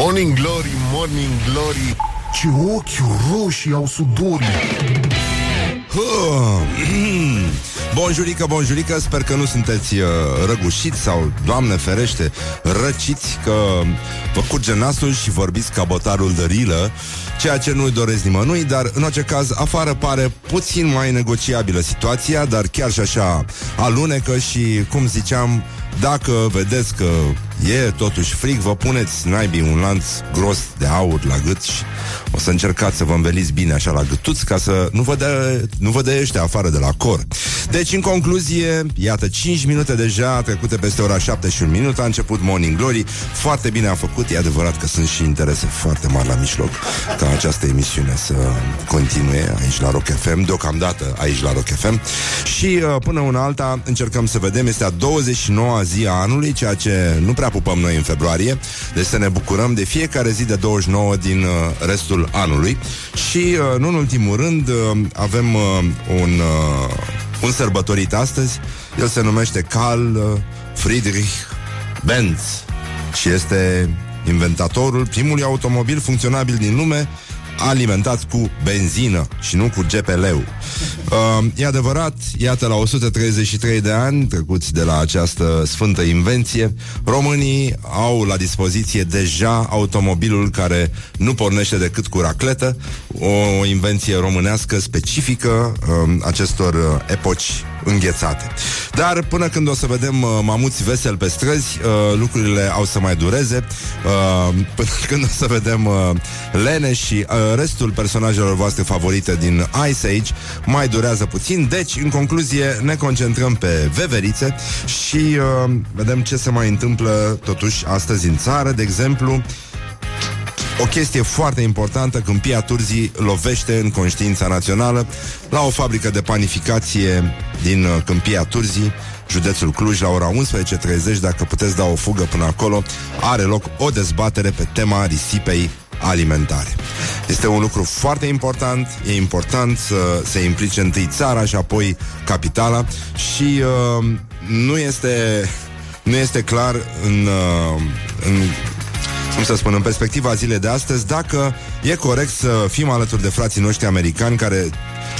Morning Glory, Morning Glory. Ce ochi roșii au sudorii. Bonjurică, bonjurică, sper că nu sunteți uh, răgușiți sau, doamne ferește, răciți că vă curge nasul și vorbiți ca botarul de rilă, ceea ce nu-i doresc nimănui, dar în orice caz, afară pare puțin mai negociabilă situația, dar chiar și așa alunecă și, cum ziceam, dacă vedeți că e totuși frig, vă puneți naibii un lanț gros de aur la gât și o să încercați să vă înveliți bine așa la gâtuți ca să nu vă dea, nu vă dea ăștia afară de la cor. Deci, în concluzie, iată, 5 minute deja trecute peste ora 7 și un minut, a început Morning Glory. Foarte bine a făcut, e adevărat că sunt și interese foarte mari la mijloc ca această emisiune să continue aici la Rock FM, deocamdată aici la Rock FM. Și uh, până una alta încercăm să vedem, este a 29-a zi a anului, ceea ce nu prea pupăm noi în februarie, deci să ne bucurăm de fiecare zi de 29 din uh, restul anului. Și, uh, nu în ultimul rând, uh, avem uh, un, uh, un sărbătorit astăzi, el se numește Carl uh, Friedrich Benz și este inventatorul primului automobil funcționabil din lume alimentat cu benzină și nu cu GPL-ul. Uh, e adevărat, iată, la 133 de ani trecuți de la această sfântă invenție, românii au la dispoziție deja automobilul care nu pornește decât cu racletă, o invenție românească specifică uh, acestor uh, epoci înghețate. Dar până când o să vedem uh, mamuți vesel pe străzi, uh, lucrurile au să mai dureze. Uh, până când o să vedem uh, Lene și uh, restul personajelor voastre favorite din Ice Age, mai durează puțin. Deci, în concluzie, ne concentrăm pe veverițe și uh, vedem ce se mai întâmplă totuși astăzi în țară. De exemplu, o chestie foarte importantă, Câmpia Turzii lovește în conștiința națională la o fabrică de panificație din uh, Câmpia Turzii, județul Cluj, la ora 11.30, dacă puteți da o fugă până acolo, are loc o dezbatere pe tema risipei alimentare. Este un lucru foarte important, e important să se implice întâi țara și apoi capitala și uh, nu este nu este clar în, uh, în cum să spun, în perspectiva zilei de astăzi, dacă e corect să fim alături de frații noștri americani care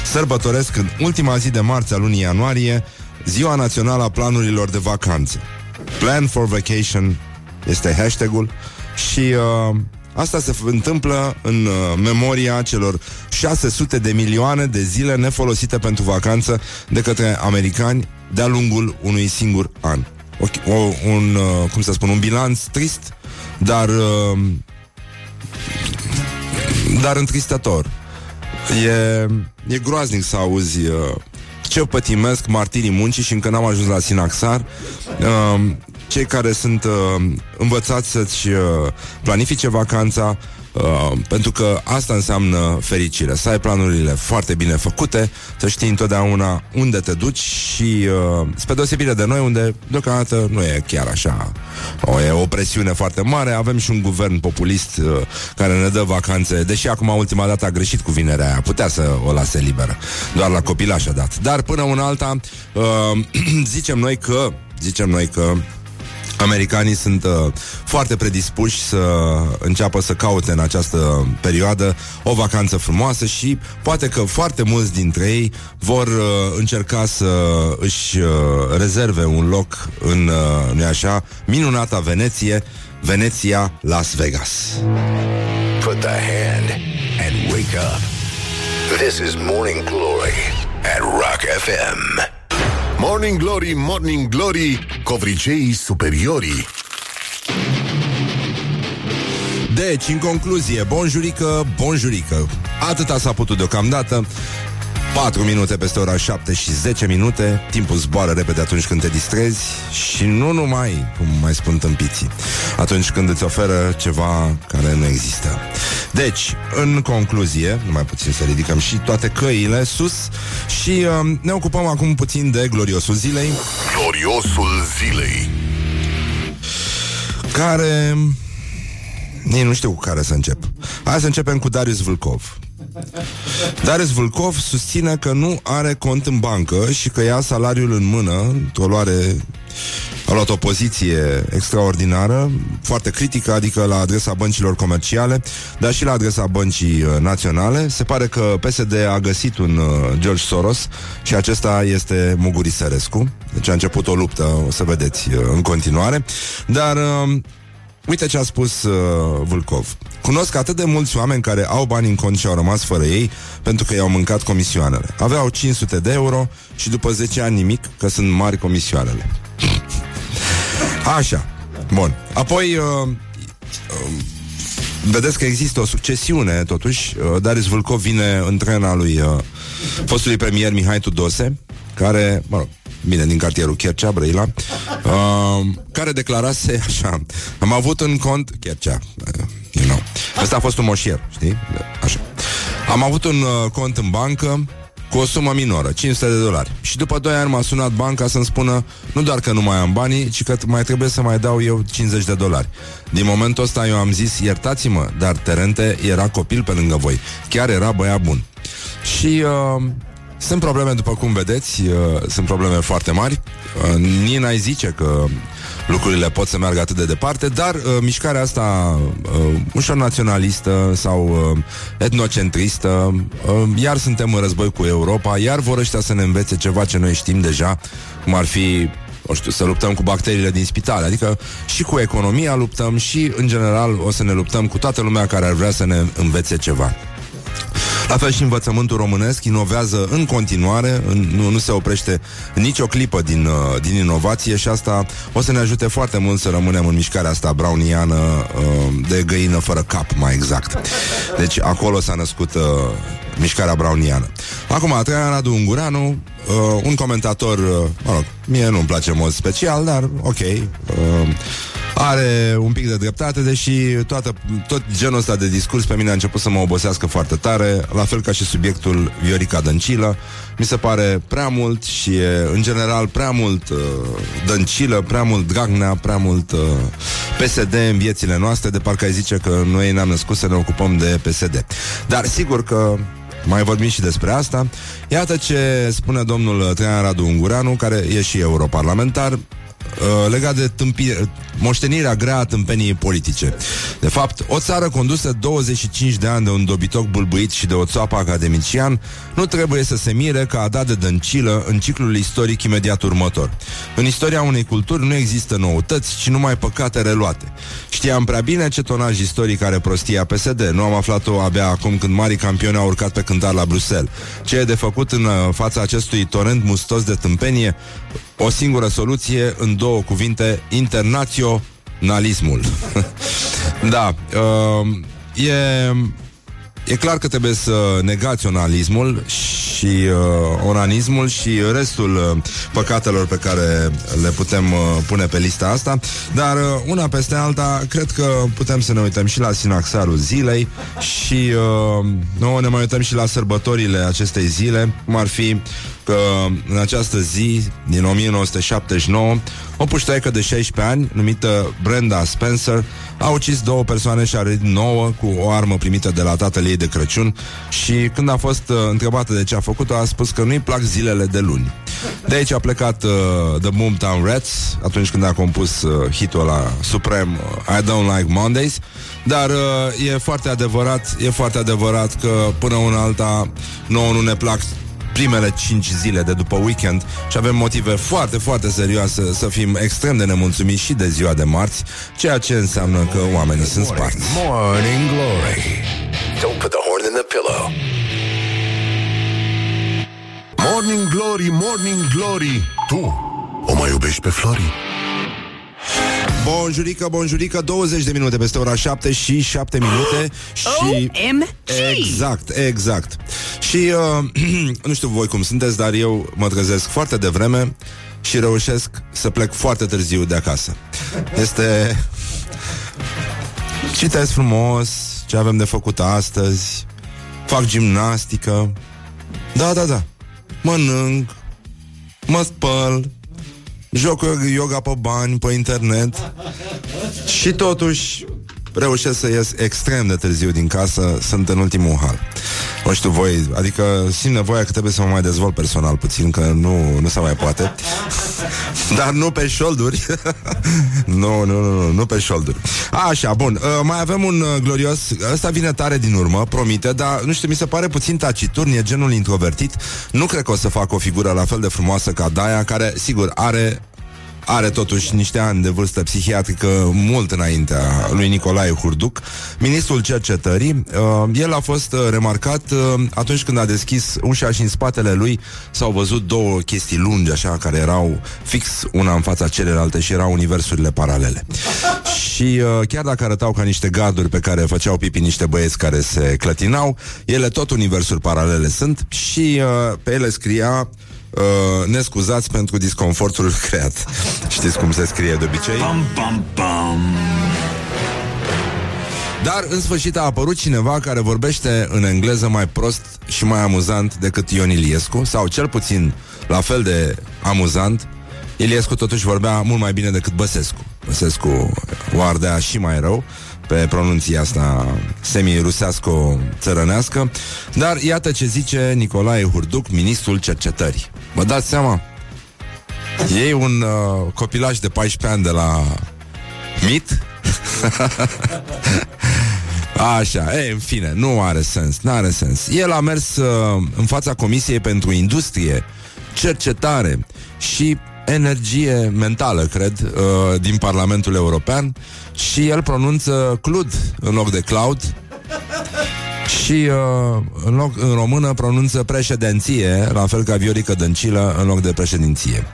sărbătoresc în ultima zi de marți a lunii ianuarie Ziua Națională a Planurilor de Vacanță. Plan for Vacation este hashtagul și uh, asta se întâmplă în uh, memoria celor 600 de milioane de zile nefolosite pentru vacanță de către americani de-a lungul unui singur an. O, o, un, uh, cum să spun, un bilanț trist dar uh, dar întristător. E, e groaznic să auzi uh, ce pătimesc martirii muncii și încă n-am ajuns la Sinaxar. Uh, cei care sunt uh, învățați să-ți uh, planifice vacanța, Uh, pentru că asta înseamnă fericire. Să ai planurile foarte bine făcute Să știi întotdeauna unde te duci Și uh, spre deosebire de noi Unde deocamdată nu e chiar așa. O, E o presiune foarte mare. Avem și un guvern populist uh, Care ne dă vacanțe Deși acum ultima dată a greșit cu vinerea aia. Putea să o lase liberă Doar la copilaș a dat. Dar până una alta uh, Zicem noi că Zicem noi că Americanii sunt uh, foarte predispuși să înceapă să caute în această perioadă o vacanță frumoasă și poate că foarte mulți dintre ei vor uh, încerca să își uh, rezerve un loc în, uh, nu așa, minunata Veneție, Veneția Las Vegas. Put the hand and wake up. This is Morning Glory at Rock FM. Morning Glory, Morning Glory Covriceii superiorii. Deci, în concluzie, bonjurică, bonjurică. Atâta s-a putut deocamdată 4 minute peste ora 7 și 10 minute. Timpul zboară repede atunci când te distrezi Și nu numai, cum mai spun tâmpiții Atunci când îți oferă ceva care nu există. Deci, în concluzie Numai puțin să ridicăm și toate căile sus Și uh, ne ocupăm acum puțin de gloriosul zilei. Gloriosul zilei. Care... Nici nu știu cu care să încep. Hai să începem cu Darius Vâlcov Darius Vâlcov susține că nu are cont în bancă și că ia salariul în mână, o luare a luat o poziție extraordinară, foarte critică, adică la adresa băncilor comerciale, dar și la adresa băncii uh, naționale. Se pare că PSD a găsit un uh, George Soros și acesta este Muguri Sărescu. Deci a început o luptă, o să vedeți uh, în continuare. Dar uh, Uite ce a spus uh, Vulcov. Cunosc atât de mulți oameni care au bani în cont și au rămas fără ei pentru că i-au mâncat comisioanele. Aveau 500 de euro și după 10 ani nimic, că sunt mari comisioanele. Așa. Bun. Apoi, uh, uh, vedeți că există o succesiune, totuși. Uh, Darius Vulcov vine în trena lui uh, fostului premier Mihai Tudose, care, mă rog, bine, din cartierul Chercea, Brăila, uh, care declarase așa, am avut în cont, Chercea, uh, you know, ăsta a fost un moșier, știi? Așa. Am avut un uh, cont în bancă cu o sumă minoră, 500 de dolari. Și după 2 ani m-a sunat banca să-mi spună nu doar că nu mai am banii, ci că mai trebuie să mai dau eu 50 de dolari. Din momentul ăsta eu am zis, iertați-mă, dar Terente era copil pe lângă voi. Chiar era băiat bun. Și uh, sunt probleme, după cum vedeți, uh, sunt probleme foarte mari. Uh, nici n-ai zice că lucrurile pot să meargă atât de departe, dar uh, mișcarea asta uh, ușor naționalistă sau uh, etnocentristă, uh, iar suntem în război cu Europa, iar vor ăștia să ne învețe ceva ce noi știm deja, cum ar fi o știu, să luptăm cu bacteriile din spitale, adică și cu economia luptăm și, în general, o să ne luptăm cu toată lumea care ar vrea să ne învețe ceva. La fel și învățământul românesc inovează în continuare, în, nu, nu se oprește nicio clipă din, uh, din inovație și asta o să ne ajute foarte mult să rămânem în mișcarea asta browniană uh, de găină fără cap, mai exact. Deci acolo s-a născut uh, mișcarea browniană. Acum, Traian Radu Ungureanu, uh, un comentator, uh, mă rog, mie nu-mi place în mod special, dar ok, uh, are un pic de dreptate, deși toată, tot genul ăsta de discurs pe mine a început să mă obosească foarte tare, la fel ca și subiectul Viorica Dăncilă. Mi se pare prea mult și e, în general, prea mult uh, Dăncilă, prea mult Dragnea, prea mult uh, PSD în viețile noastre, de parcă ai zice că noi ne-am născut să ne ocupăm de PSD. Dar sigur că mai vorbim și despre asta. Iată ce spune domnul Traian Radu Ungureanu, care e și europarlamentar, Uh, legat de tâmpi- moștenirea grea a tâmpeniei politice. De fapt, o țară condusă 25 de ani de un dobitoc bulbuit și de o țoapă academician nu trebuie să se mire că a dat de dăncilă în ciclul istoric imediat următor. În istoria unei culturi nu există noutăți, ci numai păcate reluate. Știam prea bine ce tonaj istoric are prostia PSD. Nu am aflat-o abia acum când mari campioni au urcat pe cântar la Bruxelles. Ce e de făcut în uh, fața acestui torent mustos de tâmpenie? O singură soluție în două cuvinte, internaționalismul. da, uh, e, e clar că trebuie să negați onalismul și uh, onanismul și restul uh, păcatelor pe care le putem uh, pune pe lista asta, dar uh, una peste alta, cred că putem să ne uităm și la sinaxarul zilei și uh, nouă ne mai uităm și la sărbătorile acestei zile, cum ar fi că în această zi din 1979 o puștoaică de 16 ani numită Brenda Spencer a ucis două persoane și a rănit nouă cu o armă primită de la tatăl ei de Crăciun și când a fost uh, întrebată de ce a făcut-o a spus că nu-i plac zilele de luni. De aici a plecat uh, The Boomtown Rats atunci când a compus uh, hitul la Supreme uh, I Don't Like Mondays dar uh, e foarte adevărat e foarte adevărat că până una alta nouă nu ne plac primele 5 zile de după weekend și avem motive foarte, foarte serioase să fim extrem de nemulțumiți și de ziua de marți, ceea ce înseamnă că oamenii sunt sparți. Morning Glory. Don't put the horn in the pillow. Morning Glory, Morning Glory Tu o mai iubești pe Flori? Bonjurică, bonjurică, 20 de minute peste ora 7 și 7 minute și... OMG! Exact, exact. Și uh, nu știu voi cum sunteți, dar eu mă trezesc foarte devreme și reușesc să plec foarte târziu de acasă. Este... Citesc frumos ce avem de făcut astăzi, fac gimnastică, da, da, da, mănânc, mă spăl, joc yoga pe bani, pe internet. Și totuși reușesc să ies extrem de târziu din casă, sunt în ultimul hal. Nu știu voi, adică simt nevoia că trebuie să mă mai dezvolt personal puțin, că nu, nu se mai poate. Dar nu pe șolduri. nu, nu, nu, nu, nu pe șolduri. Așa, bun, uh, mai avem un uh, glorios, ăsta vine tare din urmă, promite, dar nu știu, mi se pare puțin taciturn, e genul introvertit. Nu cred că o să facă o figură la fel de frumoasă ca Daia, care, sigur, are are totuși niște ani de vârstă psihiatrică mult înaintea lui Nicolae Hurduc, ministrul cercetării. Uh, el a fost uh, remarcat uh, atunci când a deschis ușa și în spatele lui s-au văzut două chestii lungi, așa, care erau fix una în fața celelalte și erau universurile paralele. și chiar dacă arătau ca niște garduri pe care făceau pipi niște băieți care se clătinau, ele tot universuri paralele sunt și pe ele scria Uh, ne scuzați pentru disconfortul creat. Știți cum se scrie de obicei? Pam, pam, pam. Dar în sfârșit a apărut cineva care vorbește în engleză mai prost și mai amuzant decât Ion Iliescu, sau cel puțin la fel de amuzant. Iliescu totuși vorbea mult mai bine decât Băsescu. Băsescu o ardea și mai rău pe pronunția asta semi-rusească-țărănească. Dar iată ce zice Nicolae Hurduc, ministrul cercetării. Vă dați seama? Ei un uh, copilaj de 14 ani de la MIT Așa, e, în fine, nu are sens, nu are sens. El a mers uh, în fața Comisiei pentru Industrie, Cercetare și Energie Mentală, cred, uh, din Parlamentul European și el pronunță clud în loc de cloud și uh, în, loc, în română pronunță președinție, la fel ca Viorică Dăncilă în loc de președinție.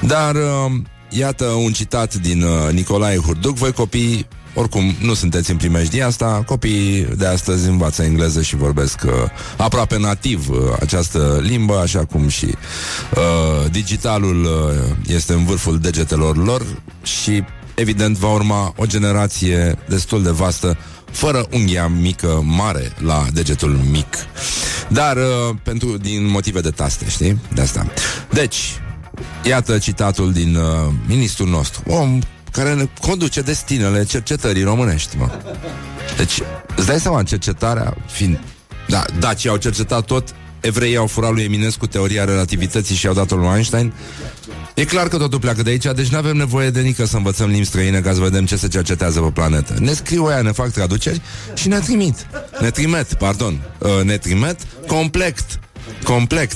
Dar uh, iată un citat din uh, Nicolae Hurduc, voi copii oricum, nu sunteți în primejdia asta Copiii de astăzi învață engleză și vorbesc uh, aproape nativ uh, această limbă, așa cum și uh, digitalul uh, este în vârful degetelor lor și evident va urma o generație destul de vastă fără unghia mică mare la degetul mic. Dar uh, pentru din motive de taste, știi? De asta. Deci, iată citatul din uh, ministrul nostru, om care ne conduce destinele cercetării românești, mă. Deci, îți dai seama, cercetarea fiind... Da, dacii au cercetat tot, evreii au furat lui Eminescu teoria relativității și au dat-o lui Einstein. E clar că totul pleacă de aici, deci nu avem nevoie de nică să învățăm limbi străine ca să vedem ce se cercetează pe planetă. Ne scriu aia, ne fac traduceri și ne trimit. Ne trimet, pardon. Uh, ne trimet complet. Complet.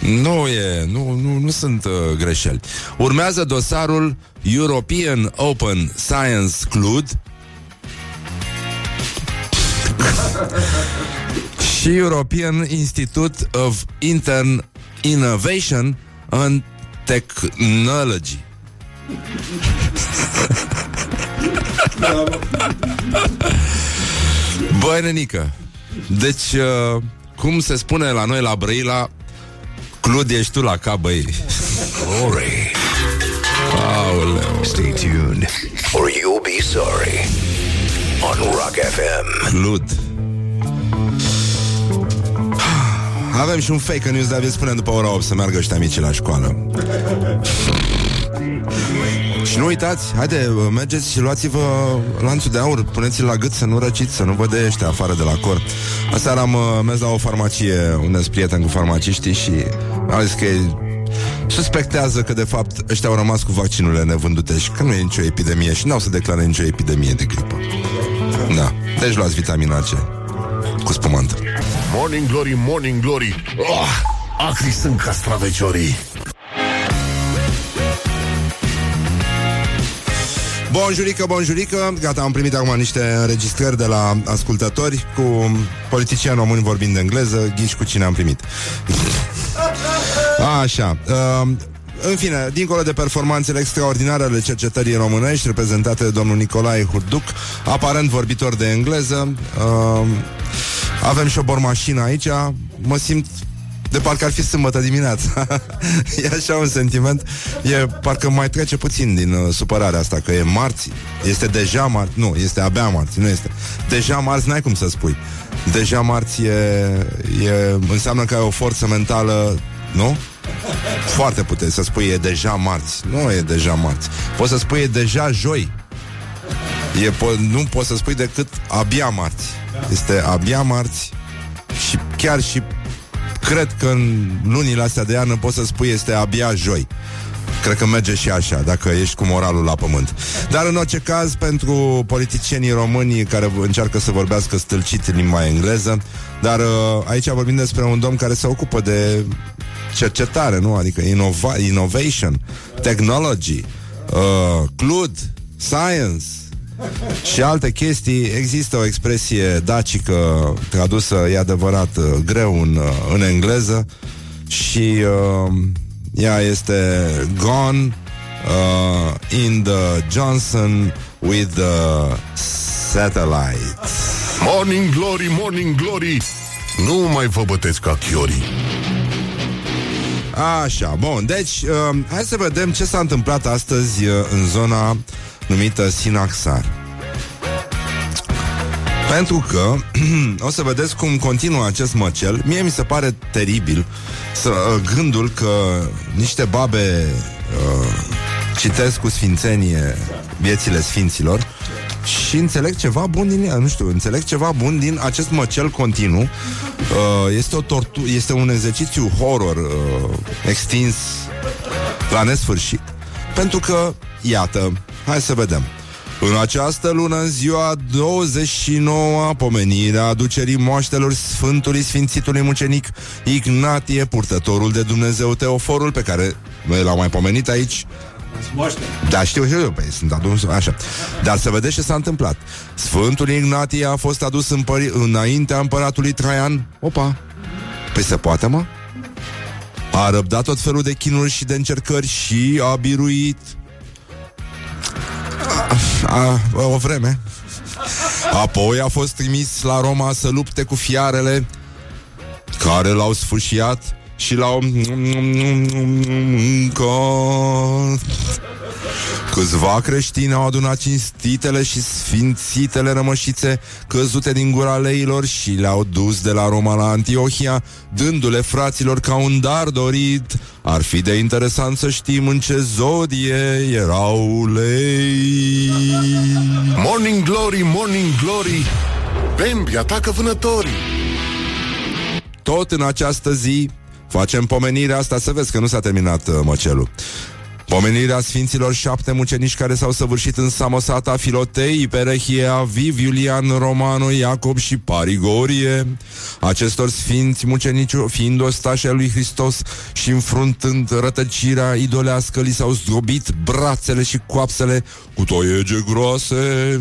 Nu e, nu, nu, nu sunt uh, greșeli. Urmează dosarul European Open Science Club și European Institute of Intern Innovation and Technology. Băi, nenică, deci, uh, cum se spune la noi la Brăila, Clud ești tu la cap, băi. Glory. Aoleu. Stay tuned or you'll be sorry on Rock FM. Clud. Avem și un fake news, dar vi spunem după ora 8 să meargă ăștia mici la școală. și nu uitați, haide, mergeți și luați-vă lanțul de aur, puneți-l la gât să nu răciți, să nu vă de ăștia afară de la cor. Aseară am uh, mers la o farmacie unde sunt prieten cu farmaciștii și au zis că suspectează că de fapt ăștia au rămas cu vaccinurile nevândute și că nu e nicio epidemie și n-au să declare nicio epidemie de gripă. Da, deci luați vitamina C cu spumant. Morning Glory, Morning Glory. Oh, Acri sunt castraveciorii. Bonjurică, bonjurică. Gata, am primit acum niște înregistrări de la ascultători Cu politicieni români vorbind engleză. Ghiși cu cine am primit Așa uh, în fine, dincolo de performanțele extraordinare ale cercetării românești, reprezentate de domnul Nicolae Hurduc, aparent vorbitor de engleză, uh, avem și o bormașină aici, mă simt de parcă ar fi sâmbătă dimineața. e așa un sentiment. E parcă mai trece puțin din uh, supărarea asta, că e marți. Este deja marți. Nu, este abia marți. Nu este. Deja marți n-ai cum să spui. Deja marți e, e, înseamnă că ai o forță mentală, nu? Foarte puteți să spui e deja marți. Nu e deja marți. Poți să spui e deja joi. E, po- nu poți să spui decât abia marți. Este abia marți și chiar și cred că în lunile astea de iarnă poți să spui este abia joi. Cred că merge și așa, dacă ești cu moralul la pământ. Dar în orice caz, pentru politicienii români care încearcă să vorbească stâlcit în limba engleză, dar uh, aici vorbim despre un domn care se ocupă de cercetare, nu? Adică inova- innovation, technology, uh, clud, science, și alte chestii. Există o expresie dacică tradusă, e adevărat, uh, greu în, uh, în engleză și uh, ea este Gone uh, in the Johnson with the satellite. Morning Glory, Morning Glory Nu mai vă bătesc ca chiorii Așa, bun, deci uh, hai să vedem ce s-a întâmplat astăzi uh, în zona numită Sinaxar. Pentru că o să vedeți cum continuă acest măcel. Mie mi se pare teribil să, uh, gândul că niște babe uh, citesc cu sfințenie viețile sfinților și înțeleg ceva bun din ea, nu știu, înțeleg ceva bun din acest măcel continuu. Uh, este, o tortu- este un exercițiu horror uh, extins la nesfârșit. Pentru că, iată, hai să vedem. În această lună, în ziua 29 pomenirea aducerii moaștelor Sfântului Sfințitului Mucenic Ignatie, purtătorul de Dumnezeu Teoforul, pe care noi l-am mai pomenit aici, da, știu și eu, păi sunt adus, așa. Dar să vedeți ce s-a întâmplat. Sfântul Ignatie a fost adus în pări- înaintea împăratului Traian. Opa! Păi se poate, mă? A răbdat tot felul de chinuri și de încercări și a biruit a, a, o vreme. Apoi a fost trimis la Roma să lupte cu fiarele care l-au sfâșiat și l-au mâncat. Câțiva creștini au adunat cinstitele și sfințitele rămășițe căzute din gura leilor și le-au dus de la Roma la Antiohia, dându-le fraților ca un dar dorit. Ar fi de interesant să știm în ce zodie erau lei. Morning Glory, Morning Glory Bambi atacă vânătorii Tot în această zi facem pomenirea asta, să vezi că nu s-a terminat uh, măcelul. Pomenirea Sfinților șapte mucenici care s-au săvârșit în Samosata, Filotei, Perehie, Aviv, Iulian, Romano, Iacob și Parigorie. Acestor sfinți mucenici, fiind ostașii lui Hristos și înfruntând rătăcirea idolească, li s-au zdrobit brațele și coapsele cu toiege groase.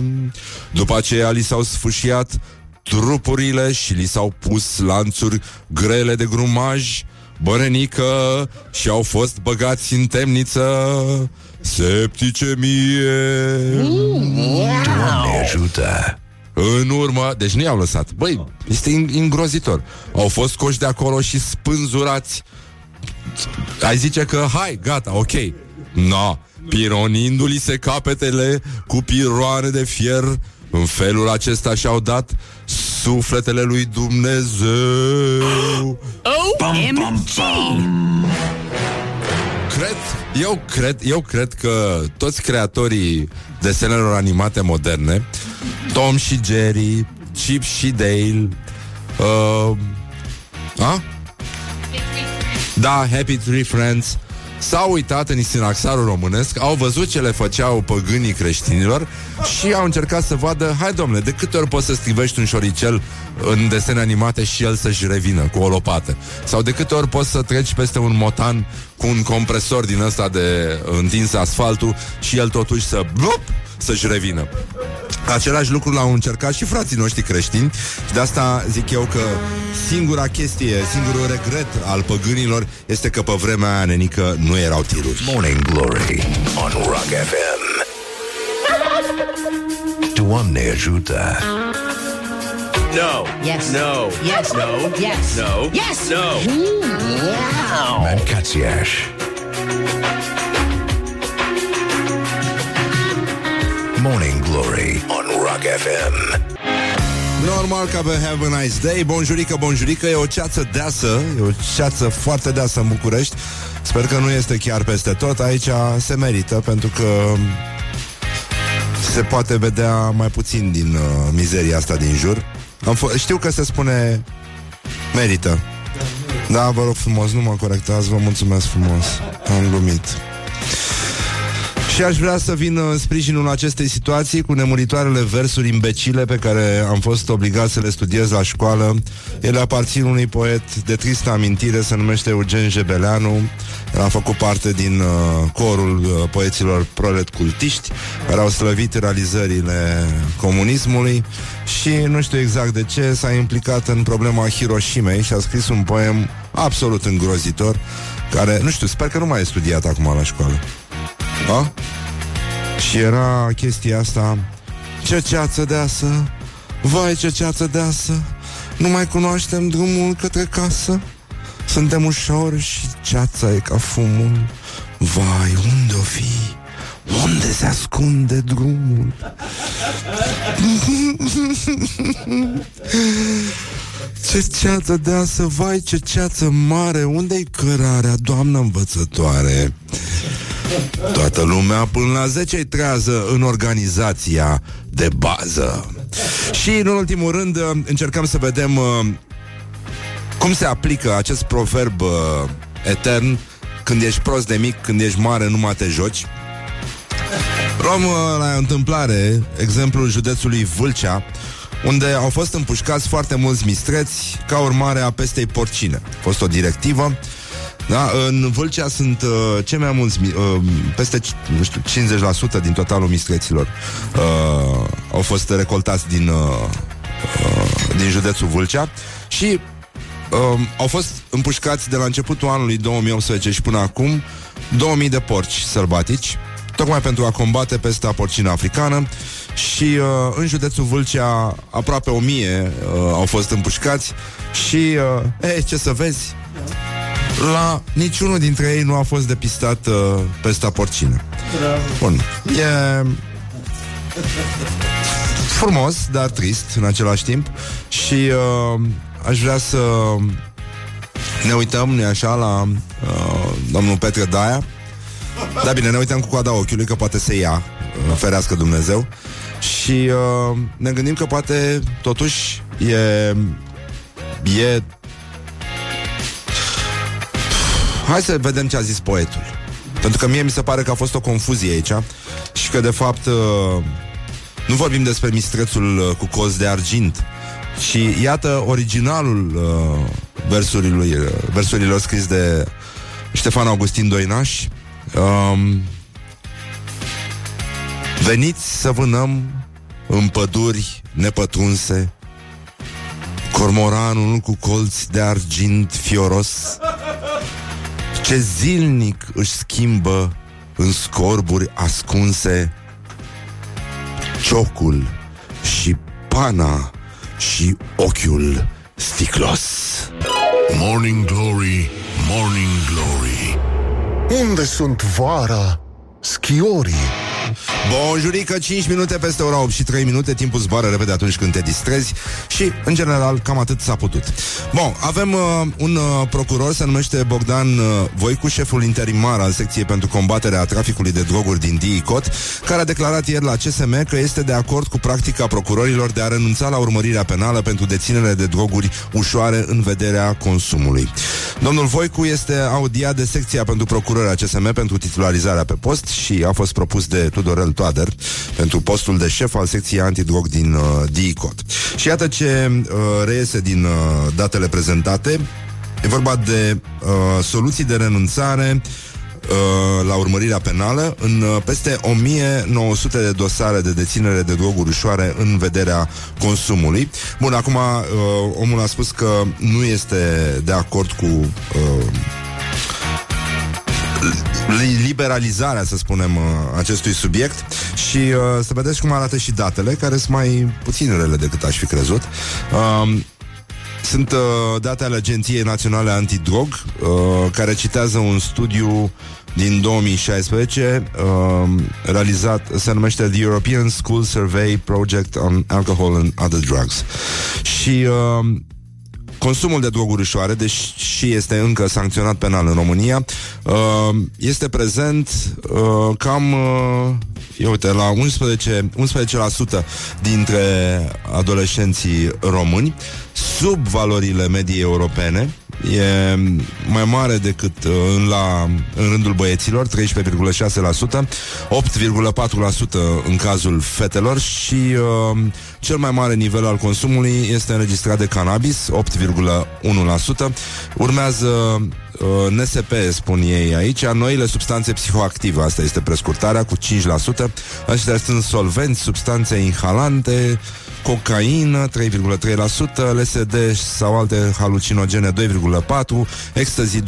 După aceea li s-au sfâșiat trupurile și li s-au pus lanțuri grele de grumaj, bărănică și au fost băgați în temniță septice mie. Doamne ajută! În urmă, deci nu i-au lăsat. Băi, este in- îngrozitor. Au fost coși de acolo și spânzurați. Ai zice că, hai, gata, ok. No, pironindu-li se capetele cu piroane de fier, în felul acesta și-au dat sufletele lui Dumnezeu. OMG! Cred, eu cred, eu cred că toți creatorii desenelor animate moderne, Tom și Jerry, Chip și Dale, uh, a? Da, Happy Tree Friends, s-au uitat în sinaxarul românesc, au văzut ce le făceau păgânii creștinilor și au încercat să vadă, hai domnule, de câte ori poți să strivești un șoricel în desene animate și el să-și revină cu o lopată? Sau de câte ori poți să treci peste un motan cu un compresor din ăsta de întins asfaltul și el totuși să blup, să-și revină. Același lucru l-au încercat și frații noștri creștini și de asta zic eu că singura chestie, singurul regret al păgânilor este că pe vremea aia, nenică, nu erau tiruri. Morning Glory on Rock FM. Doamne ajută! No. Yes. No. Yes. No. Yes. No. Yes. No. Mancațiaș. Morning Glory on Rock FM. Normal ca pe Have a Nice Day Bonjurică, bonjurică, e o ceață deasă E o ceață foarte deasă în București Sper că nu este chiar peste tot Aici se merită pentru că se poate vedea mai puțin din uh, mizeria asta din jur. Am f- știu că se spune merită. Da, vă rog frumos, nu mă corectați, vă mulțumesc frumos. Am glumit. Și aș vrea să vin în sprijinul acestei situații cu nemuritoarele versuri imbecile pe care am fost obligat să le studiez la școală. Ele aparțin unui poet de tristă amintire, se numește Eugen Jebeleanu. El a făcut parte din uh, corul uh, poeților prolet cultiști care au slăvit realizările comunismului și nu știu exact de ce s-a implicat în problema Hiroshimei și a scris un poem absolut îngrozitor care, nu știu, sper că nu mai e studiat acum la școală. Da? Și era chestia asta Ce ceață deasă Vai ce ceață deasă Nu mai cunoaștem drumul către casă Suntem ușor și ceața e ca fumul Vai, unde o fi? Unde se ascunde drumul? Ce ceață deasă, vai ce ceață mare Unde-i cărarea, doamnă învățătoare? Toată lumea până la 10 îi trează în organizația de bază. Și în ultimul rând încercăm să vedem uh, cum se aplică acest proverb uh, etern când ești prost de mic, când ești mare, nu mai te joci. Luăm uh, la întâmplare exemplul județului Vâlcea, unde au fost împușcați foarte mulți mistreți ca urmare a pestei porcine. A fost o directivă da? În Vâlcea sunt uh, cei mai mulți, uh, peste nu știu, 50% din totalul mistreților uh, au fost recoltați din, uh, uh, din județul Vâlcea și uh, au fost împușcați de la începutul anului 2018 și până acum 2000 de porci sălbatici, tocmai pentru a combate pesta porcină africană și uh, în județul Vâlcea aproape 1000 uh, au fost împușcați și, uh, ei, ce să vezi, la niciunul dintre ei nu a fost depistat uh, pesta porcină. Bun. E frumos, dar trist în același timp și uh, aș vrea să ne uităm, nu așa, la uh, domnul Petre Daia. Da, bine, ne uităm cu coada ochiului, că poate se ia, uh, ferească Dumnezeu. Și uh, ne gândim că poate, totuși, e, e Hai să vedem ce a zis poetul. Pentru că mie mi se pare că a fost o confuzie aici și că, de fapt, uh, nu vorbim despre mistrețul uh, cu coz de argint, și iată originalul uh, versurilor, versurilor scris de Ștefan Augustin Doinaș. Um, veniți să vânăm în păduri nepătrunse Cormoranul cu colți de argint fioros ce zilnic își schimbă în scorburi ascunse ciocul și pana și ochiul sticlos. Morning Glory, Morning Glory Unde sunt vara, schiorii? Bonjurică, 5 minute peste ora 8 și 3 minute Timpul zboară repede atunci când te distrezi Și, în general, cam atât s-a putut. Bun, avem uh, un uh, procuror Se numește Bogdan uh, Voicu Șeful interimar al secției pentru combaterea traficului de droguri din DICOT Care a declarat ieri la CSM că este de acord cu practica procurorilor De a renunța la urmărirea penală pentru deținere de droguri ușoare în vederea consumului. Domnul Voicu este audiat de secția pentru procurarea CSM pentru titularizarea pe post Și a fost propus de Tudorel Toader pentru postul de șef al secției antidrog din uh, DICOT. Și iată ce uh, reiese din uh, datele prezentate. E vorba de uh, soluții de renunțare uh, la urmărirea penală în uh, peste 1900 de dosare de deținere de droguri ușoare în vederea consumului. Bun, acum uh, omul a spus că nu este de acord cu uh, liberalizarea, să spunem, uh, acestui subiect și uh, să vedeți cum arată și datele, care sunt mai puțin rele decât aș fi crezut. Uh, sunt uh, date ale Agenției Naționale Antidrog, uh, care citează un studiu din 2016, uh, realizat, se numește The European School Survey Project on Alcohol and Other Drugs. Și uh, consumul de droguri ușoare, deși este încă sancționat penal în România, uh, este prezent uh, cam, uh, uite, la 11, 11% dintre adolescenții români, sub valorile medii europene, e mai mare decât uh, în, la, în rândul băieților, 13,6%, 8,4% în cazul fetelor și uh, cel mai mare nivel al consumului este înregistrat de cannabis, 8,1%. Urmează uh, NSP, spun ei aici, noile substanțe psihoactive, asta este prescurtarea, cu 5%. Aștia sunt solvenți, substanțe inhalante, cocaină 3,3%, LSD sau alte halucinogene 2,4%, ecstasy 2,1%,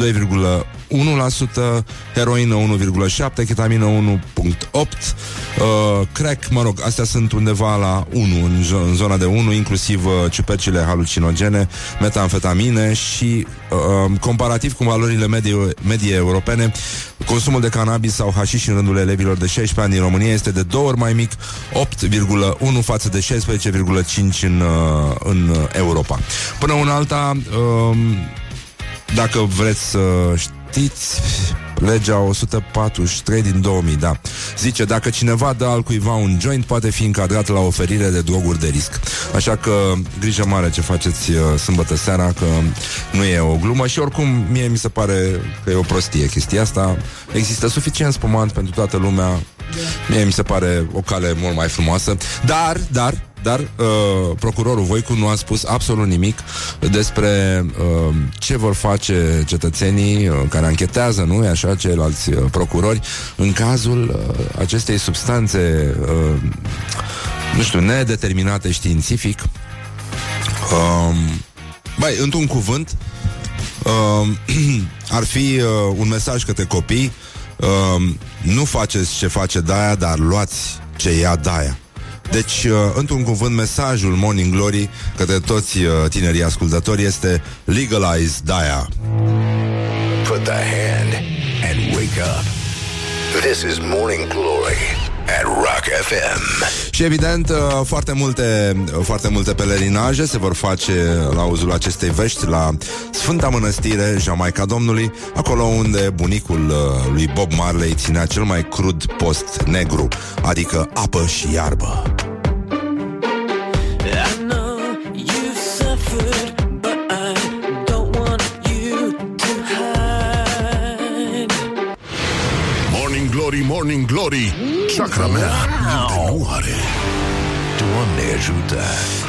heroină 1,7%, ketamină 1,8%, uh, crack, mă rog, astea sunt undeva la 1 în, jo- în zona de 1, inclusiv uh, ciupercile halucinogene, metamfetamine și uh, comparativ cu valorile medie, medie europene, consumul de cannabis sau hașiș în rândul elevilor de 16 ani din România este de două ori mai mic, 8,1 față de 16,5 în, uh, în Europa. Până una alta, um, dacă vreți să știți, legea 143 din 2000, da. Zice, dacă cineva dă al cuiva un joint, poate fi încadrat la oferire de droguri de risc. Așa că grijă mare ce faceți uh, sâmbătă seara, că nu e o glumă și oricum mie mi se pare că e o prostie chestia asta. Există suficient spumant pentru toată lumea. Mie mi se pare o cale mult mai frumoasă. Dar, dar, dar uh, procurorul Voicu nu a spus absolut nimic despre uh, ce vor face cetățenii uh, care anchetează, nu e așa, ceilalți uh, procurori, în cazul uh, acestei substanțe, uh, nu știu, nedeterminate științific. Um, Băi, într-un cuvânt, uh, ar fi uh, un mesaj către copii, uh, nu faceți ce face Daia, dar luați ce ia Daia. Deci, uh, într-un cuvânt, mesajul Morning Glory către toți uh, tinerii ascultători este Legalize Daia. Put the hand and wake up. This is Morning Glory at Rock FM. Și evident, uh, foarte multe, uh, foarte multe pelerinaje se vor face la auzul acestei vești la Sfânta Mănăstire, Jamaica Domnului, acolo unde bunicul uh, lui Bob Marley ținea cel mai crud post negru, adică apă și iarbă. I know you've suffered, but I don't want you to hide. Morning Glory, Morning Glory Chakra mea minte nu are Doamne ajută!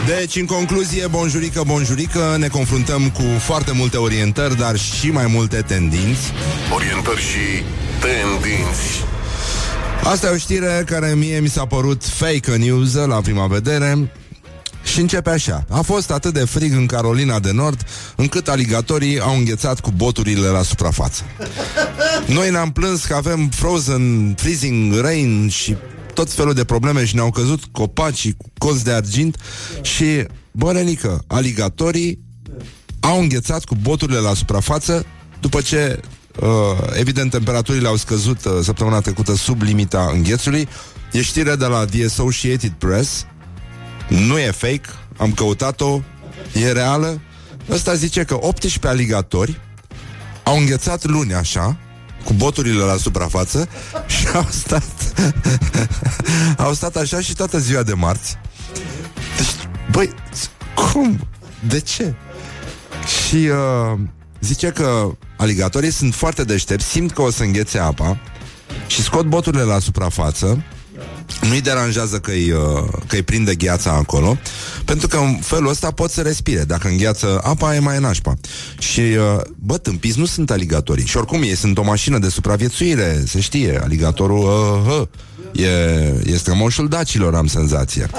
Deci, în concluzie, bonjurică, bonjurică, ne confruntăm cu foarte multe orientări, dar și mai multe tendinți. Orientări și tendinți Asta e o știre care mie mi s-a părut fake news la prima vedere și începe așa. A fost atât de frig în Carolina de Nord încât aligatorii au înghețat cu boturile la suprafață. Noi ne-am plâns că avem frozen, freezing rain și tot felul de probleme și ne-au căzut copaci cu cozi de argint și, bă, nenică, aligatorii au înghețat cu boturile la suprafață după ce, uh, evident, temperaturile au scăzut uh, săptămâna trecută sub limita înghețului. E știre de la The Associated Press. Nu e fake, am căutat-o, e reală. Ăsta zice că 18 aligatori au înghețat luni așa, cu boturile la suprafață și au stat au stat așa și toată ziua de marți. Deci, băi, cum? De ce? Și uh, zice că aligatorii sunt foarte deștepți, simt că o să înghețe apa și scot boturile la suprafață nu-i deranjează că îi, uh, că îi prinde gheața acolo, pentru că în felul ăsta pot să respire. Dacă îngheață apa, e mai nașpa. Și, uh, bă, tâmpiți nu sunt aligatorii. Și oricum, ei sunt o mașină de supraviețuire, se știe. Aligatorul, uh, uh, e, e strămoșul dacilor, am senzația.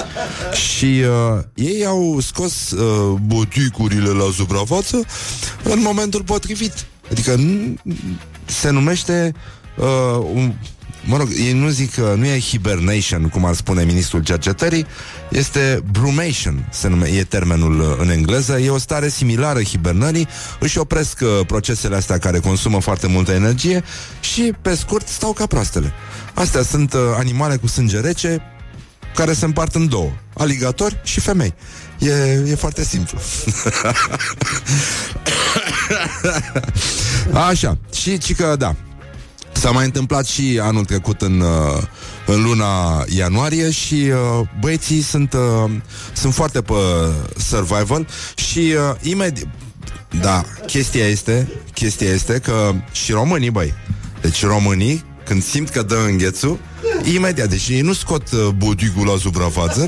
Și uh, ei au scos uh, boticurile la suprafață în momentul potrivit. Adică nu, se numește uh, un, Mă rog, ei nu zic că nu e hibernation, cum ar spune ministrul cercetării, este brumation, se nume, e termenul uh, în engleză, e o stare similară hibernării, își opresc uh, procesele astea care consumă foarte multă energie și, pe scurt, stau ca proastele. Astea sunt uh, animale cu sânge rece care se împart în două, aligatori și femei. E, e foarte simplu. Așa, și ci că da. S-a mai întâmplat și anul trecut în, uh, în luna ianuarie și uh, băieții sunt, uh, sunt foarte pe survival și uh, imediat... Da, chestia este, chestia este că și românii, băi, deci românii, când simt că dă înghețul, Imediat, deci ei nu scot uh, buticul la suprafață,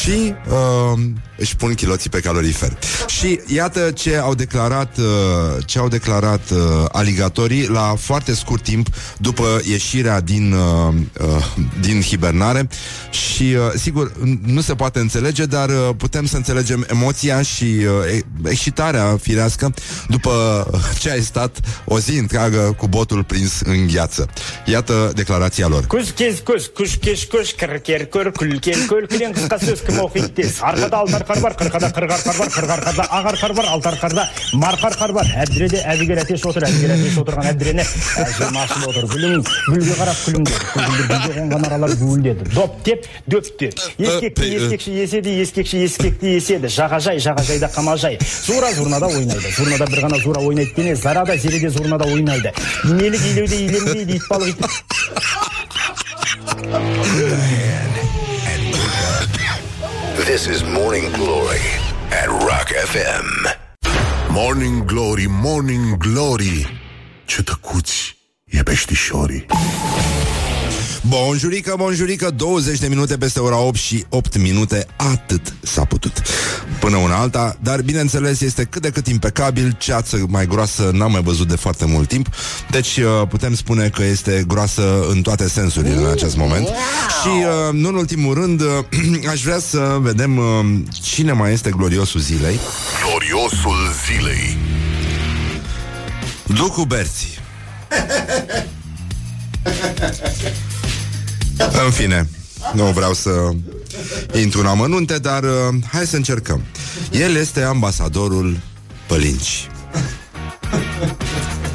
ci uh, își pun chiloții pe calorifer. Și iată ce au declarat, uh, ce au declarat uh, aligatorii la foarte scurt timp după ieșirea din, uh, uh, din hibernare. Și, uh, sigur, nu se poate înțelege, dar uh, putem să înțelegem emoția și uh, excitarea firească după ce ai stat o zi întreagă cu botul prins în gheață. Iată declarația lor. Cu көз, күш кеш көш, кір кер көр, күл кел көл, кілең қысқа сөз кім оқиды тез. Арқада алты арқар бар, қырқада қырық арқар бар, қырық арқарда ақ арқар бар, алты арқарда марқа арқар бар. Әбдіреде әбігер әтеш отыр, әбігер әтеш отырған әбдірені әжем ашып отыр. Гүлің гүлге қарап гүлге қонған аралар гуілдеді. Доп деп, дөпті. Ескекті ескекші еседі, ескекші ескекті еседі. Жағажай, жағажайда қамажай. Зура зурнада ойнайды. Зурнада бір ғана зура ойнайды дене, зарада зереде зурнада ойнайды. Инелік илеуде иленбейді, итбалық ит This is Morning Glory at Rock FM. Morning Glory, Morning Glory Ce tăcuți e peștișorii Bonjurică, bonjurică, 20 de minute peste ora 8 și 8 minute, atât s-a putut. Până una alta, dar bineînțeles este cât de cât impecabil, ceață mai groasă n-am mai văzut de foarte mult timp, deci uh, putem spune că este groasă în toate sensurile în acest moment. Și uh, nu în ultimul rând, uh, aș vrea să vedem uh, cine mai este gloriosul zilei. Gloriosul zilei Ducu Berții. În fine, nu vreau să intru în amănunte, dar uh, hai să încercăm. El este ambasadorul Pălinci.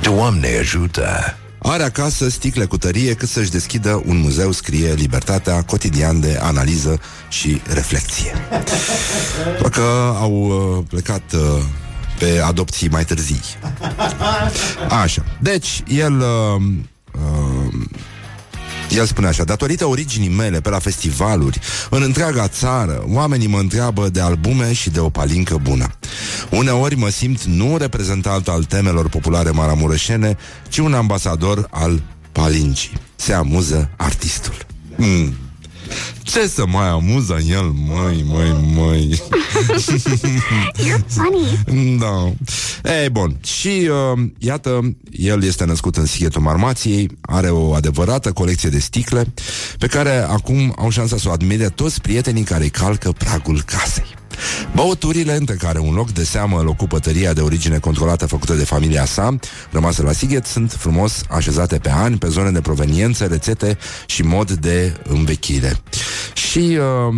Doamne ajută! Are acasă sticle cu tărie cât să-și deschidă un muzeu, scrie Libertatea, cotidian de analiză și reflexie. Doar că au uh, plecat uh, pe adopții mai târzii. Așa. Deci, el... Uh, uh, el spune așa, datorită originii mele pe la festivaluri, în întreaga țară, oamenii mă întreabă de albume și de o palincă bună. Uneori mă simt nu un reprezentant al temelor populare maramureșene, ci un ambasador al palincii. Se amuză artistul. Mm. Ce să mai amuză el, măi, măi, măi You're funny. Da. Ei, bun. Și uh, iată, el este născut în Sighetul Marmației, are o adevărată colecție de sticle, pe care acum au șansa să o admire toți prietenii care îi calcă pragul casei. Băuturile, între care un loc de seamă îl ocupă tăria de origine controlată făcută de familia sa, rămasă la Sighet, sunt frumos așezate pe ani, pe zone de proveniență, rețete și mod de învechire. Și uh,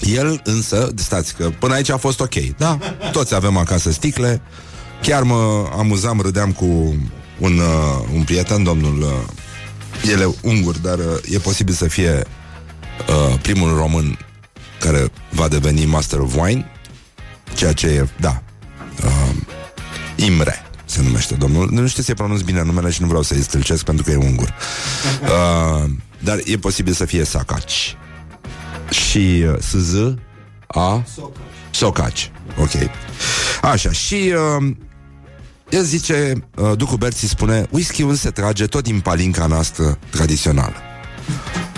el însă, stați că până aici a fost ok, da? Toți avem acasă sticle. Chiar mă amuzam, râdeam cu un, uh, un prieten, domnul uh, el e ungur, dar uh, e posibil să fie uh, primul român care va deveni Master of Wine, ceea ce e, da, uh, Imre se numește domnul. Nu știu să-i pronunț bine numele și nu vreau să-i stâlcesc pentru că e ungur. Uh, dar e posibil să fie Sacaci și uh, SZ A Socaci. Ok. Așa, și uh, el zice, uh, Ducu Berții spune, whisky-ul se trage tot din palinca noastră tradițională.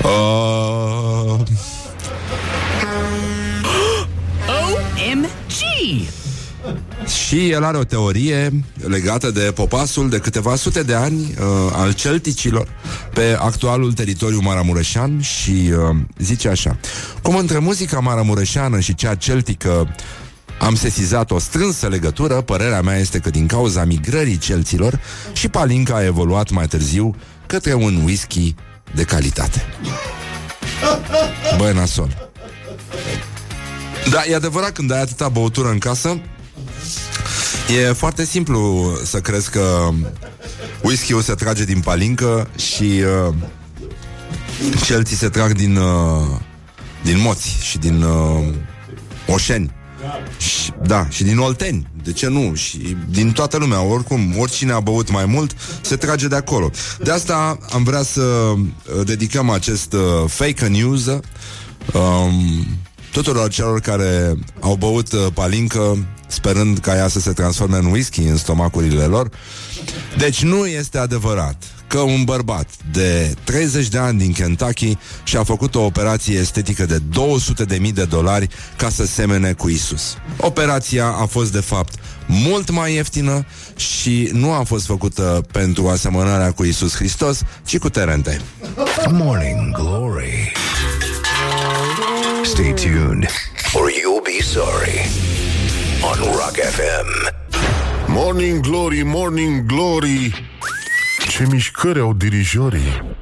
Uh, OMG! și el are o teorie legată de popasul de câteva sute de ani uh, al celticilor pe actualul teritoriu maramureșan și uh, zice așa Cum între muzica maramureșeană și cea celtică am sesizat o strânsă legătură, părerea mea este că din cauza migrării celților și palinca a evoluat mai târziu către un whisky de calitate. Băi, nasol. Da, e adevărat când ai atâta băutură în casă E foarte simplu să crezi că whisky-ul se trage din palincă și uh, celții se trag din, uh, din moți și din uh, Oșeni. Și, da, și din Olteni, de ce nu? Și din toată lumea, oricum, oricine a băut mai mult, se trage de acolo. De asta am vrea să uh, dedicăm acest uh, fake news um, tuturor celor care au băut uh, palincă sperând ca ea să se transforme în whisky în stomacurile lor. Deci nu este adevărat că un bărbat de 30 de ani din Kentucky și-a făcut o operație estetică de 200.000 de dolari ca să semene cu Isus. Operația a fost de fapt mult mai ieftină și nu a fost făcută pentru asemănarea cu Isus Hristos, ci cu terente. Morning Glory. Stay tuned, or you'll be sorry. On Rock FM. Morning Glory, Morning Glory. Ce mișcări au dirijorii.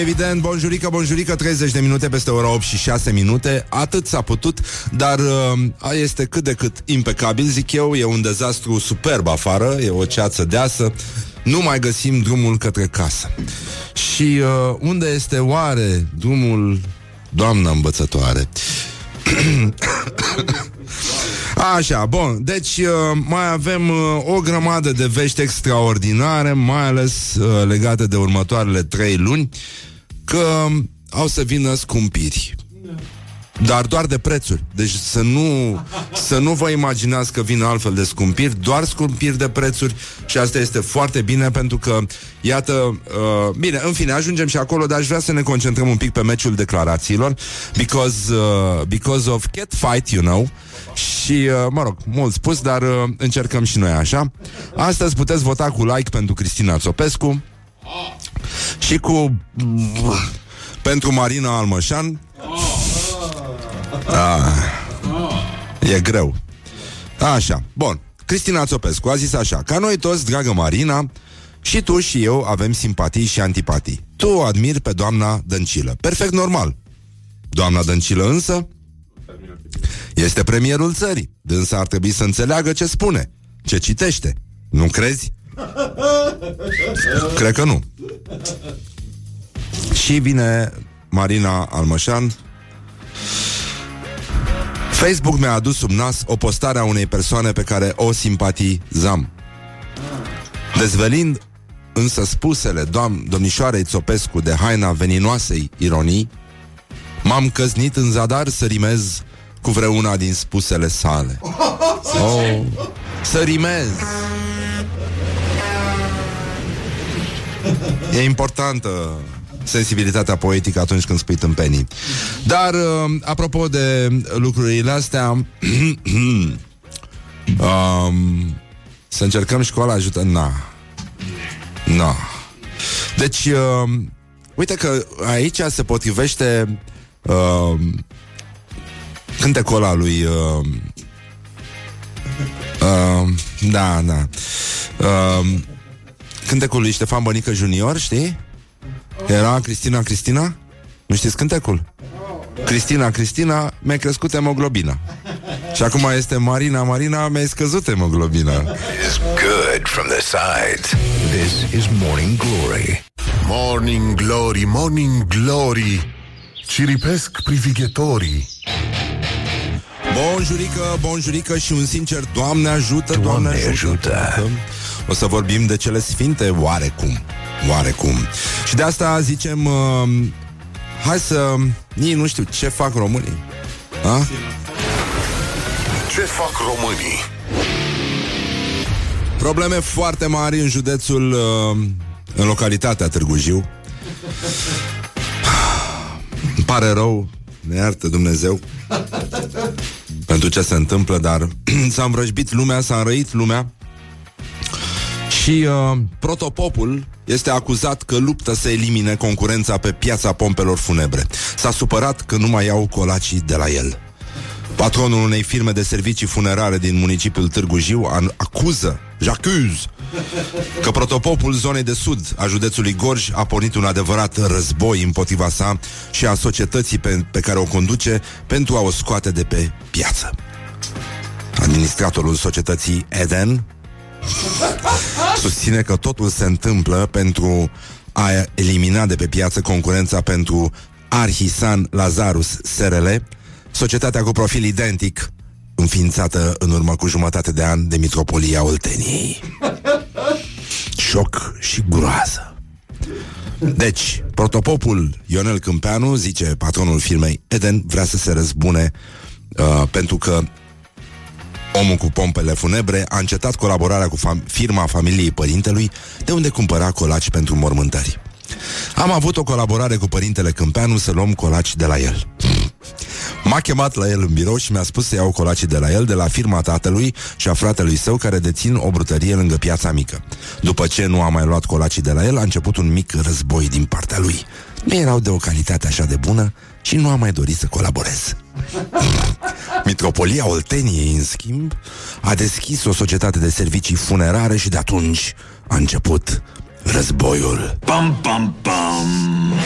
Evident, bonjurică, bonjurică, 30 de minute peste ora 8 și 6 minute. Atât s-a putut, dar uh, este cât de cât impecabil, zic eu. E un dezastru superb afară, e o ceață deasă. Nu mai găsim drumul către casă. Și uh, unde este oare drumul doamna învățătoare? Așa, bun, deci uh, mai avem uh, o grămadă de vești extraordinare, mai ales uh, legate de următoarele trei luni, că au să vină scumpiri. Dar doar de prețuri. Deci să nu, să nu vă imaginați că vin altfel de scumpiri, doar scumpiri de prețuri și asta este foarte bine pentru că, iată, uh, bine, în fine, ajungem și acolo, dar aș vrea să ne concentrăm un pic pe meciul declarațiilor because, uh, because of cat fight, you know, și, uh, mă rog, mult spus, dar uh, încercăm și noi așa. Astăzi puteți vota cu like pentru Cristina Țopescu și cu pentru Marina Almășan. Ah, e greu. Așa, bun. Cristina Țopescu a zis așa Ca noi toți, dragă Marina Și tu și eu avem simpatii și antipatii. Tu o admiri pe doamna Dăncilă. Perfect normal. Doamna Dăncilă însă Este premierul țării. Dânsa ar trebui să înțeleagă ce spune Ce citește. Nu crezi? Cred că nu. Și vine Marina Almășan Facebook mi-a adus sub nas o postare a unei persoane pe care o simpatizam. Dezvelind însă spusele doam- domnișoarei Țopescu de haina veninoasei ironii, m-am căznit în zadar să rimez cu vreuna din spusele sale. Oh, să rimez! E importantă sensibilitatea poetică atunci când spui tâmpenii. Dar, uh, apropo de lucrurile astea, um, să încercăm școala ajută... Na. Na. Deci, uh, uite că aici se potrivește uh, cântecul ăla lui... Uh, uh, da, da. Uh, cântecul lui Ștefan Bănică Junior, știi? Era Cristina Cristina? Nu știți cântecul? Cristina Cristina mi-a crescut hemoglobina Și acum este Marina Marina mi-a scăzut hemoglobina Is good from the sides. This is Morning Glory. Morning Glory, Morning Glory Ciripesc privighetorii Bonjurică, bonjurică și un sincer Doamne ajută, Doamne, Doamne ajută, ajută. O să vorbim de cele sfinte oarecum Oarecum Și de asta zicem uh, Hai să... Nici nu știu ce fac românii A? Ce fac românii? Probleme foarte mari în județul uh, În localitatea Târgu Jiu Îmi pare rău Ne iartă Dumnezeu Pentru ce se întâmplă Dar s-a învrăjbit lumea S-a înrăit lumea și uh, protopopul este acuzat că luptă să elimine concurența pe piața pompelor funebre. S-a supărat că nu mai iau colacii de la el. Patronul unei firme de servicii funerare din municipiul Târgu Jiu an- acuză, j'accuse, că protopopul zonei de sud a județului Gorj a pornit un adevărat război împotriva sa și a societății pe, pe care o conduce pentru a o scoate de pe piață. Administratorul societății Eden susține că totul se întâmplă pentru a elimina de pe piață concurența pentru Arhisan Lazarus SRL, societatea cu profil identic, înființată în urmă cu jumătate de an de Mitropolia Olteniei. Șoc și groază. Deci, protopopul Ionel Câmpeanu, zice patronul firmei Eden, vrea să se răzbune uh, pentru că omul cu pompele funebre a încetat colaborarea cu fam- firma familiei părintelui, de unde cumpăra colaci pentru mormântări. Am avut o colaborare cu părintele Câmpeanu să luăm colaci de la el. M-a chemat la el în birou și mi-a spus să iau colacii de la el, de la firma tatălui și a fratelui său care dețin o brutărie lângă piața mică. După ce nu a mai luat colacii de la el, a început un mic război din partea lui. Nu erau de o calitate așa de bună și nu a mai dorit să colaborez. Mitropolia Olteniei, în schimb, a deschis o societate de servicii funerare și de atunci a început războiul. Bum, bum, bum.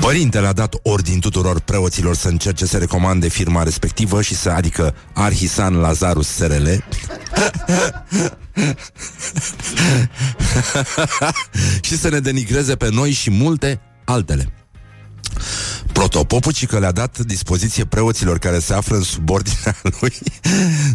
Părintele a dat ordin tuturor preoților să încerce să recomande firma respectivă și să, adică Arhisan Lazarus SRL, și să ne denigreze pe noi și multe altele. Protopopul ci că le-a dat dispoziție preoților care se află în subordinea lui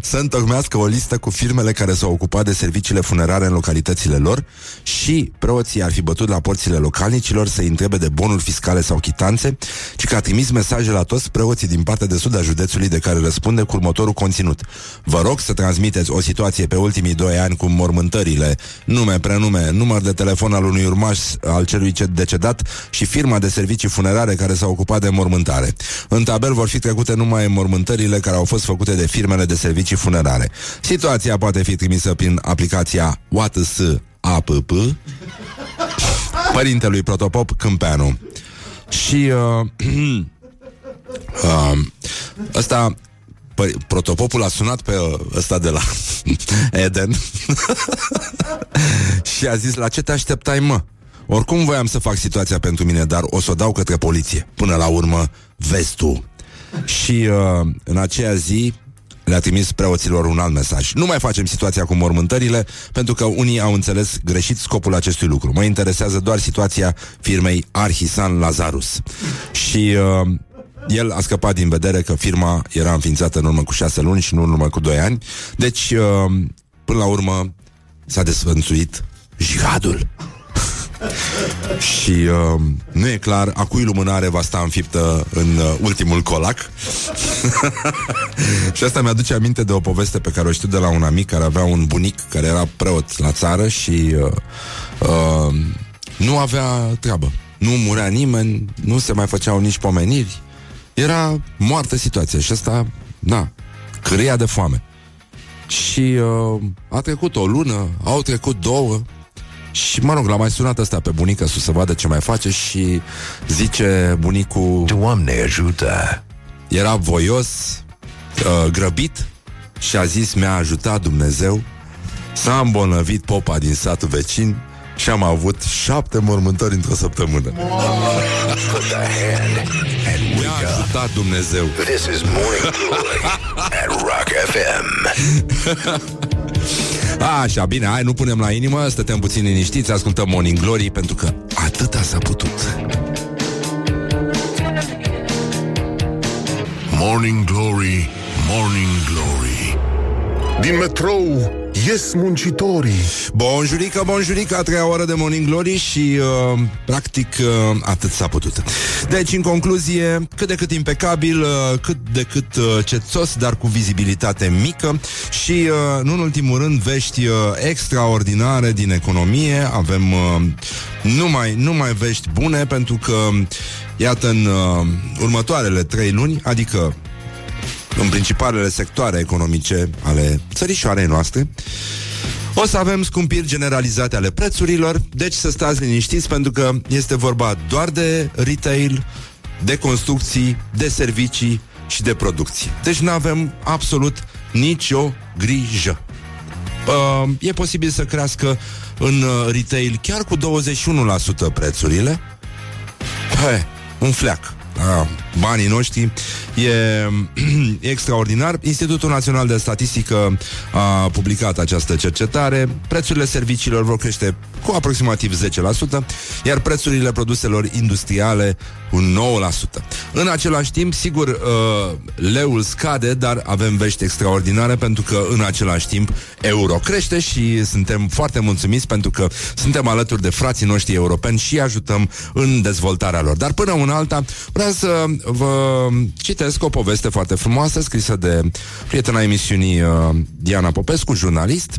să întocmească o listă cu firmele care s-au ocupat de serviciile funerare în localitățile lor și preoții ar fi bătut la porțile localnicilor să-i întrebe de bonuri fiscale sau chitanțe, ci că a trimis mesaje la toți preoții din partea de sud a județului de care răspunde cu următorul conținut. Vă rog să transmiteți o situație pe ultimii doi ani cu mormântările, nume, prenume, număr de telefon al unui urmaș al celui ce decedat și firma de servicii funerare care s-a ocupat de mormântare. În tabel vor fi trecute numai mormântările care au fost făcute de firmele de servicii funerare. Situația poate fi trimisă prin aplicația WATS APP Părintelui Protopop Câmpeanu. Și uh, uh, ăsta Păi, protopopul a sunat pe uh, ăsta de la Eden și a zis, la ce te așteptai, mă? Oricum voiam să fac situația pentru mine, dar o să o dau către poliție. Până la urmă, vezi tu. Și uh, în aceea zi le-a trimis preoților un alt mesaj. Nu mai facem situația cu mormântările, pentru că unii au înțeles greșit scopul acestui lucru. Mă interesează doar situația firmei Arhisan Lazarus. Și uh, el a scăpat din vedere că firma era înființată în urmă cu șase luni și nu în urmă cu doi ani. Deci, uh, până la urmă, s-a desfănțuit jihadul. Și uh, nu e clar a cui lumânare va sta înfiptă în uh, ultimul colac. și asta mi-aduce aminte de o poveste pe care o știu de la un amic care avea un bunic care era preot la țară și uh, uh, nu avea treabă. Nu murea nimeni, nu se mai făceau nici pomeniri. Era moartă situația și asta, da, căreia de foame. Și uh, a trecut o lună, au trecut două, și, mă rog, l-a mai sunat ăsta pe bunica sus să vadă ce mai face și zice bunicul... Doamne ajută! Era voios, uh, grăbit și a zis, mi-a ajutat Dumnezeu s-a îmbolnăvit popa din satul vecin și am avut șapte mormântări într-o săptămână. Put the hand and Mi-a wake up. ajutat Dumnezeu. This is Morning Glory at Rock FM. Așa, bine, hai, nu punem la inimă, stătem puțin liniștiți, ascultăm Morning Glory, pentru că atâta s-a putut. Morning Glory, Morning Glory Din metrou ies muncitorii Bonjurică, bonjurică, a treia oră de Morning Glory și, uh, practic, uh, atât s-a putut. Deci, în concluzie, cât de cât impecabil, uh, cât de cât uh, cețos, dar cu vizibilitate mică și, uh, nu în ultimul rând, vești uh, extraordinare din economie. Avem uh, numai, numai vești bune, pentru că, iată, în uh, următoarele trei luni, adică în principalele sectoare economice ale țărișoarei noastre, o să avem scumpiri generalizate ale prețurilor, deci să stați liniștiți pentru că este vorba doar de retail, de construcții, de servicii și de producție. Deci nu avem absolut nicio grijă. Uh, e posibil să crească în uh, retail chiar cu 21% prețurile. He, un fleac. Ah, banii noștri. E, e extraordinar. Institutul Național de Statistică a publicat această cercetare. Prețurile serviciilor vor crește cu aproximativ 10%, iar prețurile produselor industriale cu 9%. În același timp, sigur, uh, leul scade, dar avem vești extraordinare pentru că în același timp euro crește și suntem foarte mulțumiți pentru că suntem alături de frații noștri europeni și ajutăm în dezvoltarea lor. Dar până una alta, vreau să vă citesc o poveste foarte frumoasă scrisă de prietena emisiunii uh, Diana Popescu, jurnalist,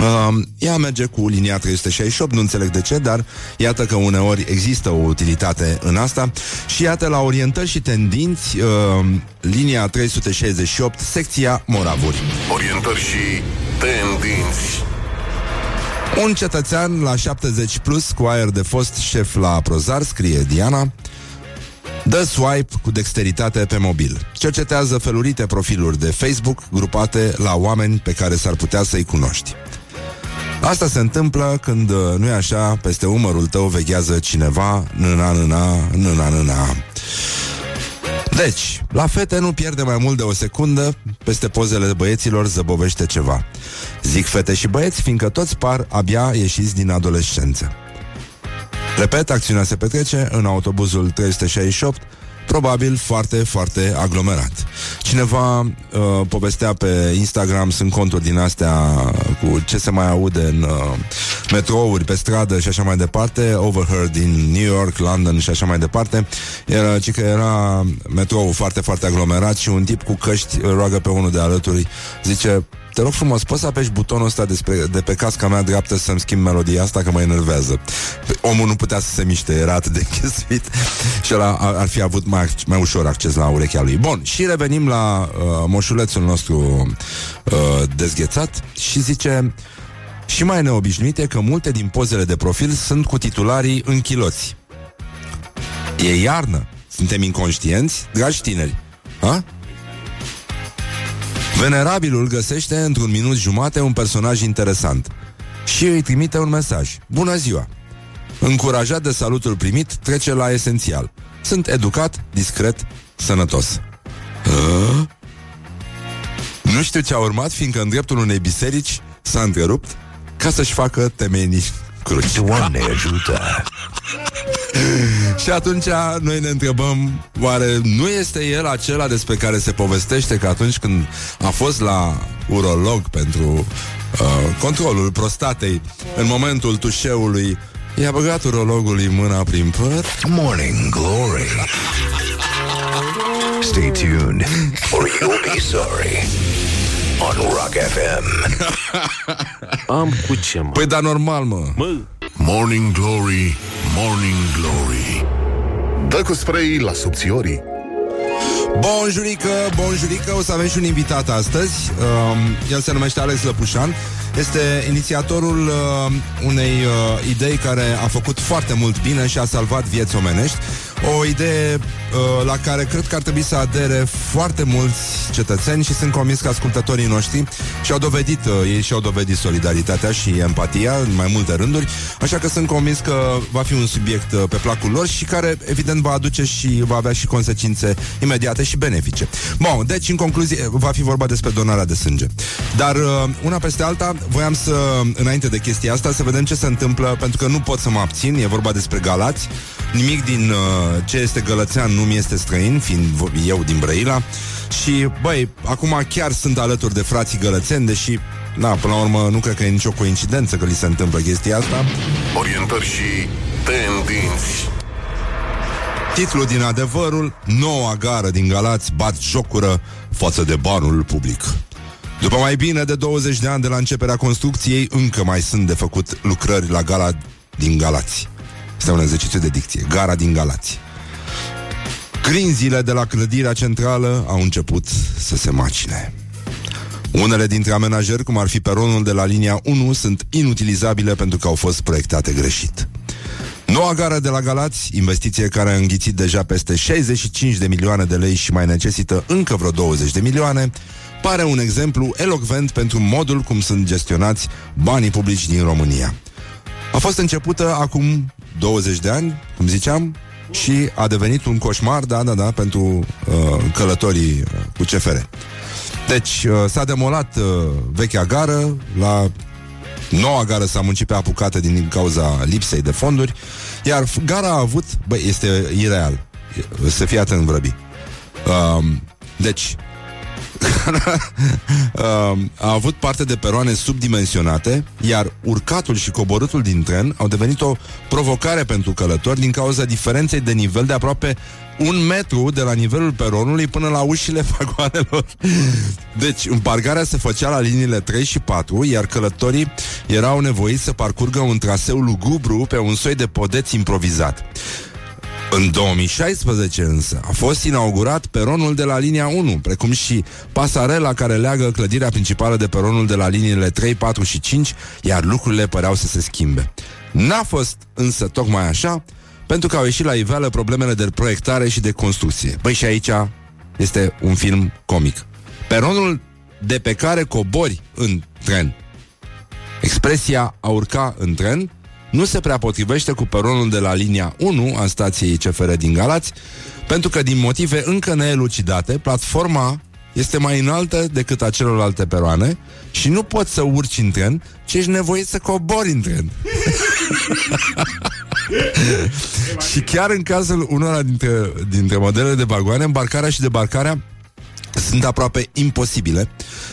Uh, ea merge cu linia 368, nu înțeleg de ce, dar iată că uneori există o utilitate în asta și iată la orientări și tendinți uh, linia 368, secția Moravuri. Orientări și tendinți. Un cetățean la 70 plus cu aer de fost șef la Prozar, scrie Diana, Dă swipe cu dexteritate pe mobil. Cercetează felurite profiluri de Facebook grupate la oameni pe care s-ar putea să-i cunoști. Asta se întâmplă când, uh, nu-i așa, peste umărul tău veghează cineva, nâna, nâna, nâna, nâna. Deci, la fete nu pierde mai mult de o secundă, peste pozele băieților zăbovește ceva. Zic fete și băieți, fiindcă toți par abia ieșiți din adolescență. Repet, acțiunea se petrece în autobuzul 368, probabil foarte, foarte aglomerat. Cineva uh, povestea pe Instagram, sunt conturi din astea cu ce se mai aude în uh, metrouri, pe stradă și așa mai departe, overheard din New York, London și așa mai departe, era, ci că era metrou foarte, foarte aglomerat și un tip cu căști îl roagă pe unul de alături, zice, te rog frumos, poți să apeși butonul ăsta despre, de pe casca mea dreaptă să-mi schimb melodia asta, că mă enervează. Omul nu putea să se miște, era atât de închesuit și ăla ar, ar fi avut mai, mai ușor acces la urechea lui. Bun, și revenim la uh, moșulețul nostru uh, dezghețat și zice... Și mai neobișnuit e că multe din pozele de profil sunt cu titularii în chiloți. E iarnă. Suntem inconștienți, dragi tineri. Ha? Venerabilul găsește într-un minut jumate un personaj interesant și îi trimite un mesaj. Bună ziua! Încurajat de salutul primit, trece la esențial. Sunt educat, discret, sănătos. A? Nu știu ce a urmat, fiindcă în dreptul unei biserici s-a întrerupt ca să-și facă temenii cruci. Doamne ajută! Și atunci noi ne întrebăm Oare nu este el acela despre care se povestește Că atunci când a fost la urolog Pentru uh, controlul prostatei În momentul tușeului I-a băgat urologului mâna prin păr Morning Glory. Stay tuned or you'll be sorry. On Rock FM. Am cu ce, mă? Păi da normal mă Mă, Morning Glory, Morning Glory. Dă cu spray la subțiorii. Bonjurică, bonjurică, o să avem și un invitat astăzi. Um, El se numește Alex Lăpușan. Este inițiatorul uh, unei uh, idei care a făcut foarte mult bine și a salvat vieți omenești O idee uh, la care cred că ar trebui să adere foarte mulți cetățeni Și sunt convins că ascultătorii noștri și-au dovedit, uh, ei și-au dovedit solidaritatea și empatia în mai multe rânduri Așa că sunt convins că va fi un subiect uh, pe placul lor și care evident va aduce și va avea și consecințe imediate și benefice. Bun, deci în concluzie va fi vorba despre donarea de sânge. Dar uh, una peste alta, voiam să, înainte de chestia asta, să vedem ce se întâmplă, pentru că nu pot să mă abțin, e vorba despre Galați. Nimic din uh, ce este gălățean nu mi este străin, fiind vo- eu din Brăila. Și, băi, acum chiar sunt alături de frații gălățeni, deși Na, până la urmă, nu cred că e nicio coincidență că li se întâmplă chestia asta. Orientări și tendinți. Titlul din adevărul, noua gară din Galați bat jocură față de banul public. După mai bine de 20 de ani de la începerea construcției, încă mai sunt de făcut lucrări la gala din Galați. Este un exercițiu de dicție. Gara din Galați. Grinzile de la clădirea centrală au început să se macine. Unele dintre amenajări, cum ar fi peronul de la linia 1, sunt inutilizabile pentru că au fost proiectate greșit. Noua gară de la Galați, investiție care a înghițit deja peste 65 de milioane de lei și mai necesită încă vreo 20 de milioane, pare un exemplu elocvent pentru modul cum sunt gestionați banii publici din România. A fost începută acum 20 de ani, cum ziceam, și a devenit un coșmar, da, da, da, pentru uh, călătorii uh, cu CFR. Deci uh, s-a demolat uh, vechea gară, la noua gară s-a muncit pe apucate din cauza lipsei de fonduri, iar f- gara a avut, băi, este ireal, E- să fie atent vrăbi. Uh, deci, Um, a avut parte de peroane subdimensionate, iar urcatul și coborâtul din tren au devenit o provocare pentru călători din cauza diferenței de nivel de aproape un metru de la nivelul peronului până la ușile vagoanelor. Deci, împarcarea se făcea la liniile 3 și 4, iar călătorii erau nevoiți să parcurgă un traseu lugubru pe un soi de podeț improvizat. În 2016 însă a fost inaugurat peronul de la linia 1, precum și pasarela care leagă clădirea principală de peronul de la liniile 3, 4 și 5, iar lucrurile păreau să se schimbe. N-a fost însă tocmai așa, pentru că au ieșit la iveală problemele de proiectare și de construcție. Păi și aici este un film comic. Peronul de pe care cobori în tren. Expresia a urca în tren nu se prea potrivește cu peronul de la linia 1 a stației CFR din Galați, pentru că din motive încă neelucidate, platforma este mai înaltă decât a celorlalte peroane și nu poți să urci în tren, ci ești nevoit să cobori în tren. și chiar în cazul unora dintre, dintre modelele de vagoane, îmbarcarea și debarcarea sunt aproape imposibile.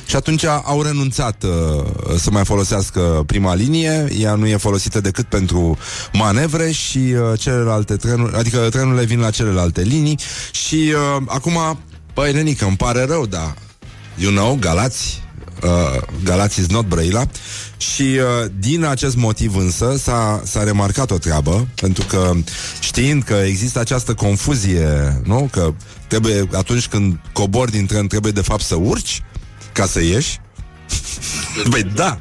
Și atunci au renunțat uh, să mai folosească prima linie, ea nu e folosită decât pentru manevre și uh, celelalte trenuri, adică trenurile vin la celelalte linii. Și uh, acum, băi, nenică, îmi pare rău, dar you know, Galați, uh, Galați is not Brăila. Și uh, din acest motiv însă s-a, s-a remarcat o treabă, pentru că știind că există această confuzie, nu? Că trebuie, atunci când cobori din tren, trebuie de fapt să urci ca să ieși. Păi da,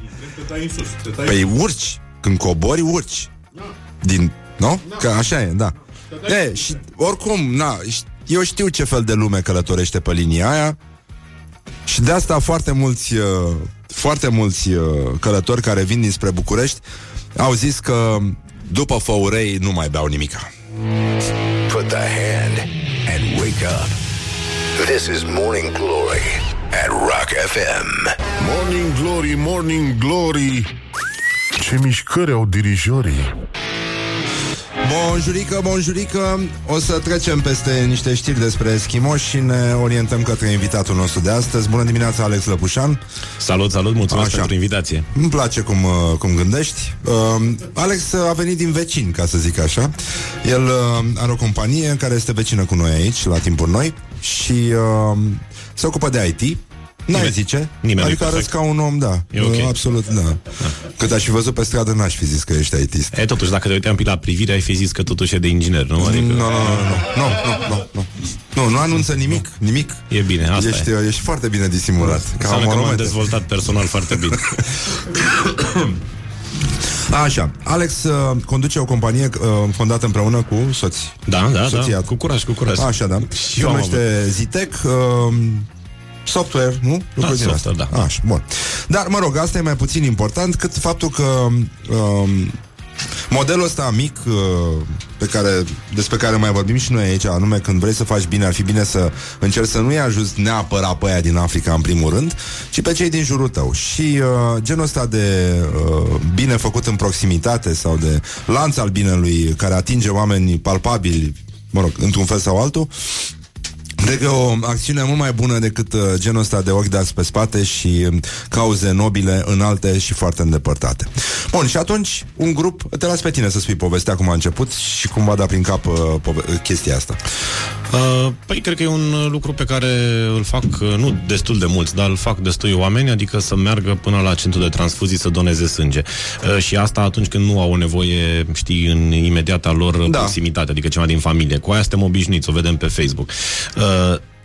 păi urci, când cobori, urci. Din, nu? Că așa e, da. E, și oricum, na, ș- eu știu ce fel de lume călătorește pe linia aia, și de asta foarte mulți, uh, foarte mulți uh, călători care vin dinspre București au zis că după Făurei nu mai beau nimica. Put the hand and wake up. This is Morning Glory at Rock FM. Morning Glory, Morning Glory Ce mișcări au dirijorii Bonjurică, bonjurică. O să trecem peste niște știri despre eschimoși Și ne orientăm către invitatul nostru de astăzi. Bună dimineața, Alex Lăpușan. Salut, salut, mulțumesc Așa. pentru invitație. Îmi place cum, uh, cum gândești. Uh, Alex a venit din vecin, ca să zic așa. El uh, are o companie care este vecină cu noi aici La timpuri noi Și uh, se ocupă de IT N-ai zice? Nimeni adică arăți ca un om, da. E okay. Uh, absolut, da. da. Cât aș fi văzut pe stradă, n-aș fi zis că ești aitist. E, totuși, dacă te uitam pe la privire, ai fi zis că totuși e de inginer, nu? Adică... Nu, nu, nu, nu, nu, nu, nu anunță nimic, nimic. E bine, asta ești, e. ești foarte bine disimulat. Ca Înseamnă că m-am dezvoltat personal foarte bine. Așa, Alex uh, conduce o companie uh, fondată împreună cu soți. Da, da, da, soția. da. Cu curaj, cu curaj. Așa, da. Și numește Zitec. Uh, software, nu? Lucruri din software, astea. da. Așa, bun. Dar, mă rog, asta e mai puțin important cât faptul că um, modelul ăsta mic uh, pe care, despre care mai vorbim și noi aici, anume când vrei să faci bine, ar fi bine să încerci să nu-i ajuți neapărat pe aia din Africa în primul rând, ci pe cei din jurul tău. Și uh, genul ăsta de uh, bine făcut în proximitate sau de lanț al binelui care atinge oameni palpabili, mă rog, într-un fel sau altul, Cred că e o acțiune mult mai bună decât uh, genul ăsta de ochi dați pe spate și um, cauze nobile înalte și foarte îndepărtate. Bun, și atunci un grup, te las pe tine să spui povestea cum a început și cum va da prin cap uh, pove- chestia asta. Uh, Păi, cred că e un uh, lucru pe care îl fac, uh, nu destul de mulți, dar îl fac destui oameni, adică să meargă până la centru de transfuzii să doneze sânge. Uh, Și asta atunci când nu au o nevoie, știi, în imediata lor Da. da. proximitate, adică ceva din familie. Cu aia suntem obișnuiți, o vedem pe Facebook. Uh,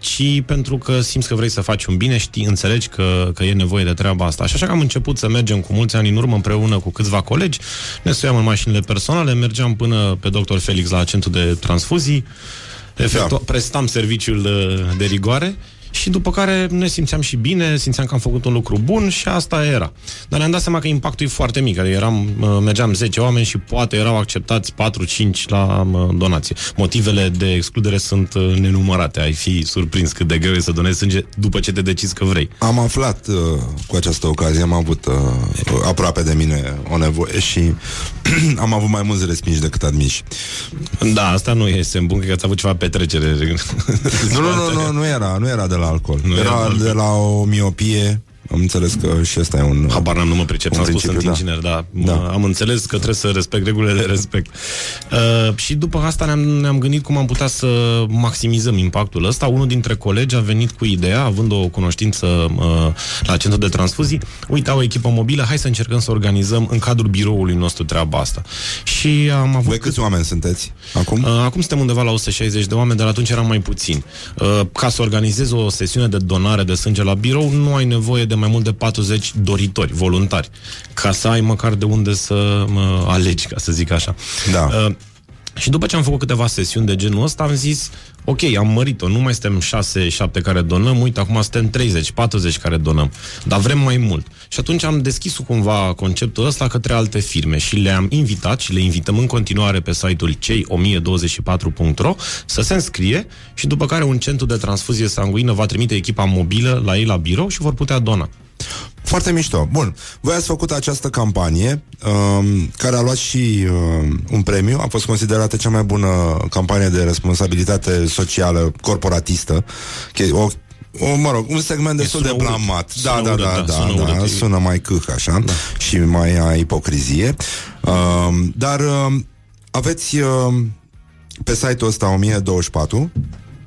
ci pentru că simți că vrei să faci un bine, știi, înțelegi că, că e nevoie de treaba asta. Și așa că am început să mergem cu mulți ani în urmă împreună cu câțiva colegi, ne suiam în mașinile personale, mergeam până pe Dr. Felix la centru de transfuzii, Efectu- Da. da. prestam serviciul de, de rigoare și după care ne simțeam și bine, simțeam că am făcut un lucru bun și asta era. Dar ne-am dat seama că impactul e foarte mic, adică eram, uh, mergeam 10 oameni și poate erau acceptați 4-5 la uh, donație. Motivele de excludere sunt uh, nenumărate, ai fi surprins cât de greu e să donezi sânge după ce te decizi că vrei. Am aflat uh, cu această ocazie, am avut uh, aproape de mine o nevoie și am avut mai mulți respinși decât admiși. Da, asta nu e semn bun, cred că ați avut ceva petrecere. Nu, nu, nu, nu, nu era, nu era de la alcool. Nu Nu era era, de alcool. de la o miopie. Am înțeles că și ăsta e un... Habar n-am, nu mă pricep, Un s-a spus în principiu, timp da. inginer, da. Da. da. Am înțeles că trebuie să respect regulile, le respect. Uh, și după asta ne-am, ne-am gândit cum am putea să maximizăm impactul ăsta. Unul dintre colegi a venit cu ideea, având o cunoștință uh, la centru de transfuzii, uite, au o echipă mobilă, hai să încercăm să organizăm în cadrul biroului nostru treaba asta. Și am avut... Voi câți oameni sunteți acum? Uh, Acum suntem undeva la 160 de oameni, dar atunci eram mai puțini. Uh, Ca să organizezi o sesiune de donare de sânge la birou, nu ai nevoie de mai mult de 40 doritori, voluntari, ca să ai măcar de unde să mă alegi, ca să zic așa. Da. Uh, și după ce am făcut câteva sesiuni de genul ăsta, am zis, ok, am mărit-o, nu mai suntem 6-7 care donăm, uite, acum suntem 30-40 care donăm, dar vrem mai mult. Și atunci am deschis cumva conceptul ăsta către alte firme și le-am invitat și le invităm în continuare pe site-ul cei1024.ro să se înscrie și după care un centru de transfuzie sanguină va trimite echipa mobilă la ei la birou și vor putea dona. Foarte mișto. Bun, voi ați făcut această campanie um, care a luat și um, un premiu, a fost considerată cea mai bună campanie de responsabilitate socială corporatistă. Che- O, o, mă rog, un segment destul de sună urât. blamat. Da, Sună da, urât, da, da, da, sună da, urât. sună mai câh așa da. și mai a ipocrizie. Um, dar um, aveți um, pe site-ul ăsta 1024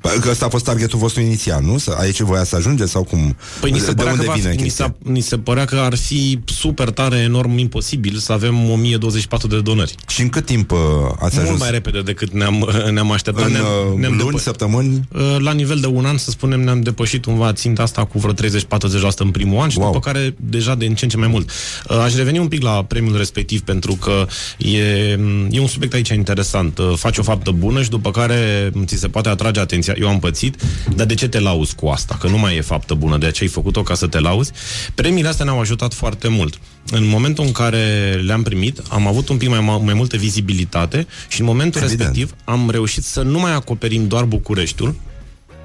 Că ăsta a fost targetul vostru inițial, nu? Să- Aici voia să ajungeți sau cum? Păi ni se, de părea unde că va, vine ni, chestia? se, ni se părea că ar fi super tare, enorm, imposibil să avem 1024 de donări. Și în cât timp uh, ați Mult ajuns? mai repede decât ne-am, ne-am așteptat. În ne-am, uh, ne-am luni, depă- săptămâni? Uh, La nivel de un an, să spunem, ne-am depășit cumva ținta asta cu vreo 30-40% în primul an și Wow. wow. după care deja de în ce în ce mai mult. Uh, Aș reveni un pic la premiul respectiv pentru că e, e un subiect aici interesant. Uh, Faci o faptă bună și după care ți se poate atrage atenția. Eu am pățit, dar de ce te lauzi cu asta? Că nu mai e faptă bună, de aceea ai făcut-o ca să te lauzi. Premiile astea ne-au ajutat foarte mult. În momentul în care le-am primit, am avut un pic mai, ma- mai multă vizibilitate și în momentul Evident. respectiv am reușit să nu mai acoperim doar Bucureștiul,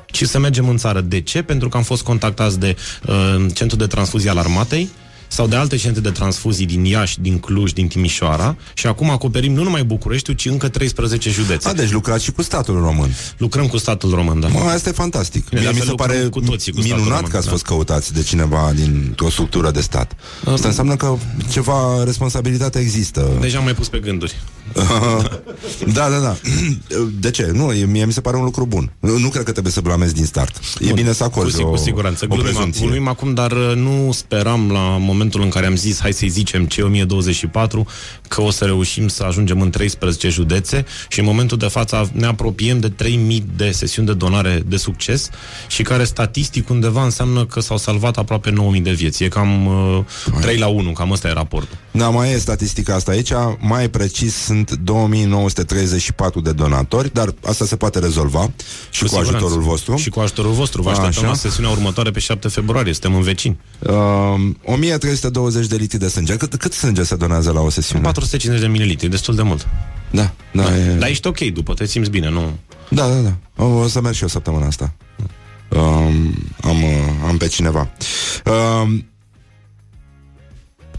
ci să mergem în țară. De ce? Pentru că am fost contactați de uh, Centrul de Transfuzie al Armatei sau de alte centre de transfuzii din Iași, din Cluj, din Timișoara și acum acoperim nu numai Bucureștiul, ci încă 13 județe. A, deci lucrați și cu statul român. Lucrăm cu statul român, da. Mă, asta e fantastic. Bine, Mie de mi se altfel pare lucrăm cu toții cu statul minunat român, că ați da. fost căutați de cineva din o structură de stat. Asta înseamnă că ceva responsabilitate există. Deja am mai pus pe gânduri. da, da, da. De ce? Nu, e- mie mi se pare un lucru bun. Nu nu cred că trebuie să blamezi din start. E bine să Cu, acorzi si- o, cu siguranță. o Glumim, prezumție. glumim acum, dar uh, nu speram la momentul în care am zis hai să-i zicem C1024 că o să reușim să ajungem în 13 județe și în momentul de față ne apropiem de 3000 de sesiuni de donare de succes și care statistic undeva înseamnă că s-au salvat aproape 9000 de vieți. E cam uh, 3 la 1, cam ăsta e raportul. Da, mai e statistica asta aici. Mai precis, sunt 2934 de donatori, dar asta se poate rezolva și cu, siguranță. ajutorul vostru. Și cu ajutorul vostru. Vă așteptăm Așa. la sesiunea următoare pe 7 februarie. Suntem în vecini. Uh, 1320 de litri de sânge. Cât, cât sânge se donează la o sesiune? 450 de mililitri, destul de mult. Da, da, da, e... Dar ești ok după, te simți bine, nu? da, da, da. O, o să merg și eu săptămâna asta. Um, am, uh, am pe cineva. Um,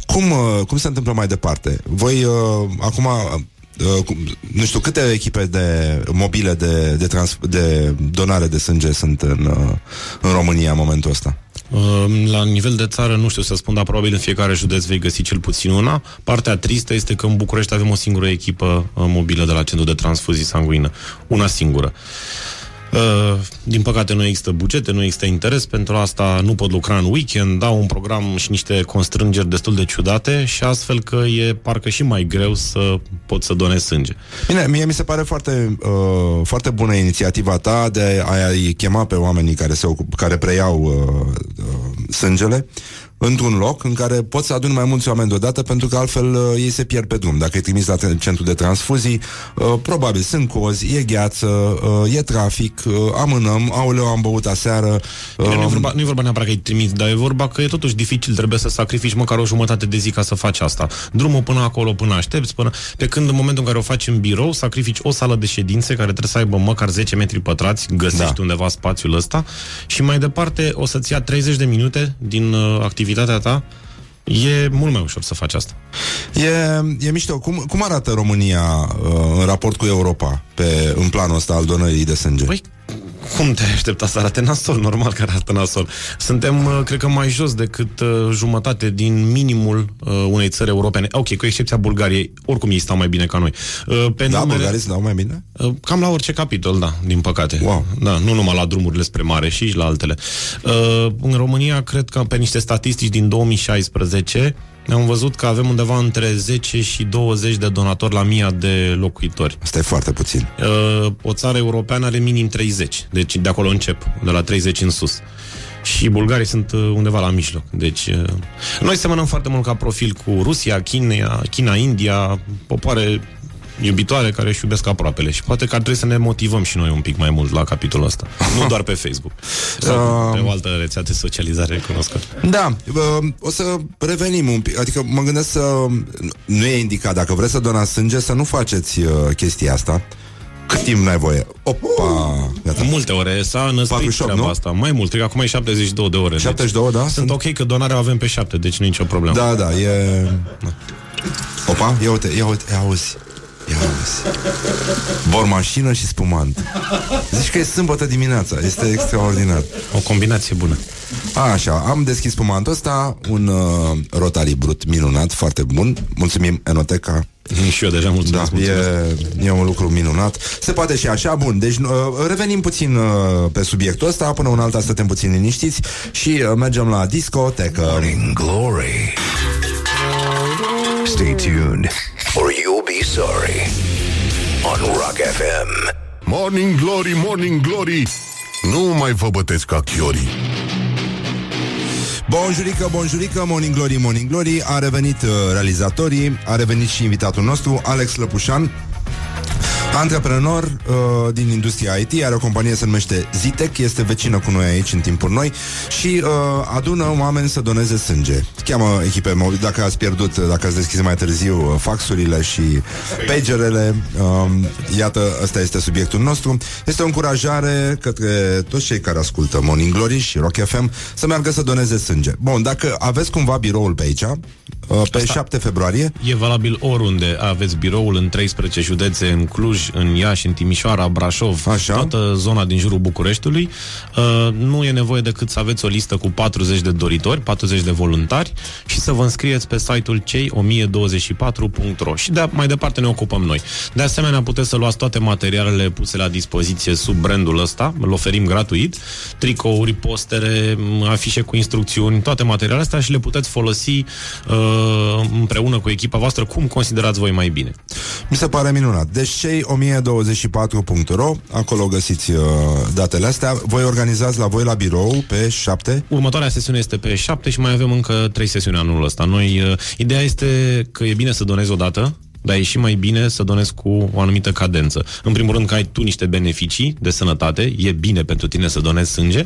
cum, uh, cum se întâmplă mai departe? Voi uh, acum uh, cum- nu știu câte echipe de mobile de, de, trans, de donare de sânge sunt în, uh, în România în momentul ăsta? Uh, La nivel de țară, nu știu să spun, dar probabil în fiecare județ vei găsi cel puțin una. Partea tristă este că în București avem o singură echipă uh, mobilă de la Centrul de Transfuzii Sanguină. Una singură. Uh, Din păcate nu există bugete, nu există interes pentru asta, nu pot lucra în weekend, dau un program și niște constrângeri destul de ciudate și astfel că e parcă și mai greu să pot să donez sânge. Bine, mie mi se pare foarte, uh, foarte bună inițiativa ta de a-i chema pe oamenii care, se ocup, care preiau uh, uh, sângele într-un loc în care poți să aduni mai mulți oameni deodată pentru că altfel uh, ei se pierd pe drum. Dacă îi trimis la tre- centru de transfuzii, uh, probabil sunt cozi, e gheață, uh, e trafic, uh, amânăm, aoleu, am băut aseară. Bine, nu, e uh, vorba, nu e vorba neapărat că îi trimiți, dar e vorba că e totuși dificil, trebuie să sacrifici măcar o jumătate de zi ca să faci asta. Drumul până acolo, până aștepți, până... Pe când în momentul în care o faci în birou, sacrifici o sală de ședințe care trebuie să aibă măcar 10 metri pătrați, găsești Da. da. undeva spațiul ăsta și mai departe o să-ți ia 30 de minute din uh, activitatea ta. E mult mai ușor să faci asta. E, e mișto. Cum, cum arată România uh, în raport cu Europa pe, în planul ăsta al donării de sânge? Păi, cum te aștepta să arate nasol? Normal că arată nasol. Suntem, uh, cred că, mai jos decât uh, jumătate din minimul uh, unei țări europene. Ok, cu excepția Bulgariei, oricum ei stau mai bine ca noi. Uh, pe da, numele- bulgarii se dau mai bine? Uh, Cam la orice capitol, da, din păcate. Wow. Da, nu numai la drumurile spre mare, și la altele. Uh, în România, cred că pe niște statistici din 2016, am văzut că avem undeva între 10 și 20 de donatori la mia de locuitori. Asta e foarte puțin. Uh, o țară europeană are minim 30, deci de acolo încep, de la 30 în sus. Și bulgarii sunt uh, undeva la mijloc. Deci, uh, noi semănăm foarte mult ca profil cu Rusia, China, China, India, popoare iubitoare care își iubesc aproapele și poate că ar trebui să ne motivăm și noi un pic mai mult la capitolul ăsta. Nu doar pe Facebook. Sau pe o altă rețea de socializare cunoscută. Da, uh, o să revenim un pic. Adică mă gândesc să... Nu e indicat, dacă vreți să donați sânge, să nu faceți uh, chestia asta. Cât timp n-ai voie? Opa! Gata. Multe ore s-a născut 48, treaba nu? asta. Mai mult, cred că acum e 72 de ore. 72, da? Sunt Sunt- ok că donarea o avem pe 7, deci nu e nicio problemă. Da, da, e... Opa, ia uite, ia uite, ia auzi. Ia auzi. Bormașină și spumant. Zici că e sâmbătă dimineața. Este extraordinar. O combinație bună. Așa, am deschis spumantul ăsta, un uh, Rotary Brut minunat, foarte bun. Mulțumim, Enoteca. Și eu deja mulțumesc. Da, mulțumesc. e, e un lucru minunat. Se poate și așa, bun. Deci uh, revenim puțin uh, pe subiectul ăsta, până un alta stătem puțin liniștiți și uh, mergem la discotecă. Morning Glory. Stay tuned, or you'll be sorry. On Rock FM. Morning Glory, Morning Glory Nu mai vă bătesc ca chiorii Bonjurică, bonjurică, Morning Glory, Morning Glory A revenit uh, realizatorii A revenit și invitatul nostru, Alex Lăpușan Antreprenor uh, din industria IT, are o companie se numește Zitec, este vecină cu noi aici în timpul noi și uh, adună oameni să doneze sânge. Cheamă echipe mobile, dacă ați pierdut, dacă ați deschis mai târziu uh, faxurile și pagerele, uh, iată, ăsta este subiectul nostru. Este o încurajare către toți cei care ascultă Morning Glory și Rock FM să meargă să doneze sânge. Bun, dacă aveți cumva biroul pe aici, uh, pe Asta- 7 februarie, E valabil oriunde aveți biroul în 13 județe, în Cluj, în Iași, în Timișoara, Brașov, Așa. toată zona din jurul Bucureștiului. Uh, nu e nevoie decât să aveți o listă cu 40 de doritori, 40 de voluntari și să vă înscrieți pe site-ul cei1024.ro și de mai departe ne ocupăm noi. De asemenea, puteți să luați toate materialele puse la dispoziție sub brandul ăsta, îl oferim gratuit, tricouri, postere, m, afișe cu instrucțiuni, toate materialele astea și le puteți folosi uh, împreună cu echipa voastră cum considerați voi mai bine. Mi se pare minunat. Deci cei 1024.ro, acolo găsiți uh, datele astea. Voi organizați la voi la birou pe 7. Următoarea sesiune este pe 7 și mai avem încă 3 sesiuni anul ăsta. Noi, uh, ideea este că e bine să donezi o dată, dar e și mai bine să donezi cu o anumită cadență. În primul rând că ai tu niște beneficii de sănătate, e bine pentru tine să donezi sânge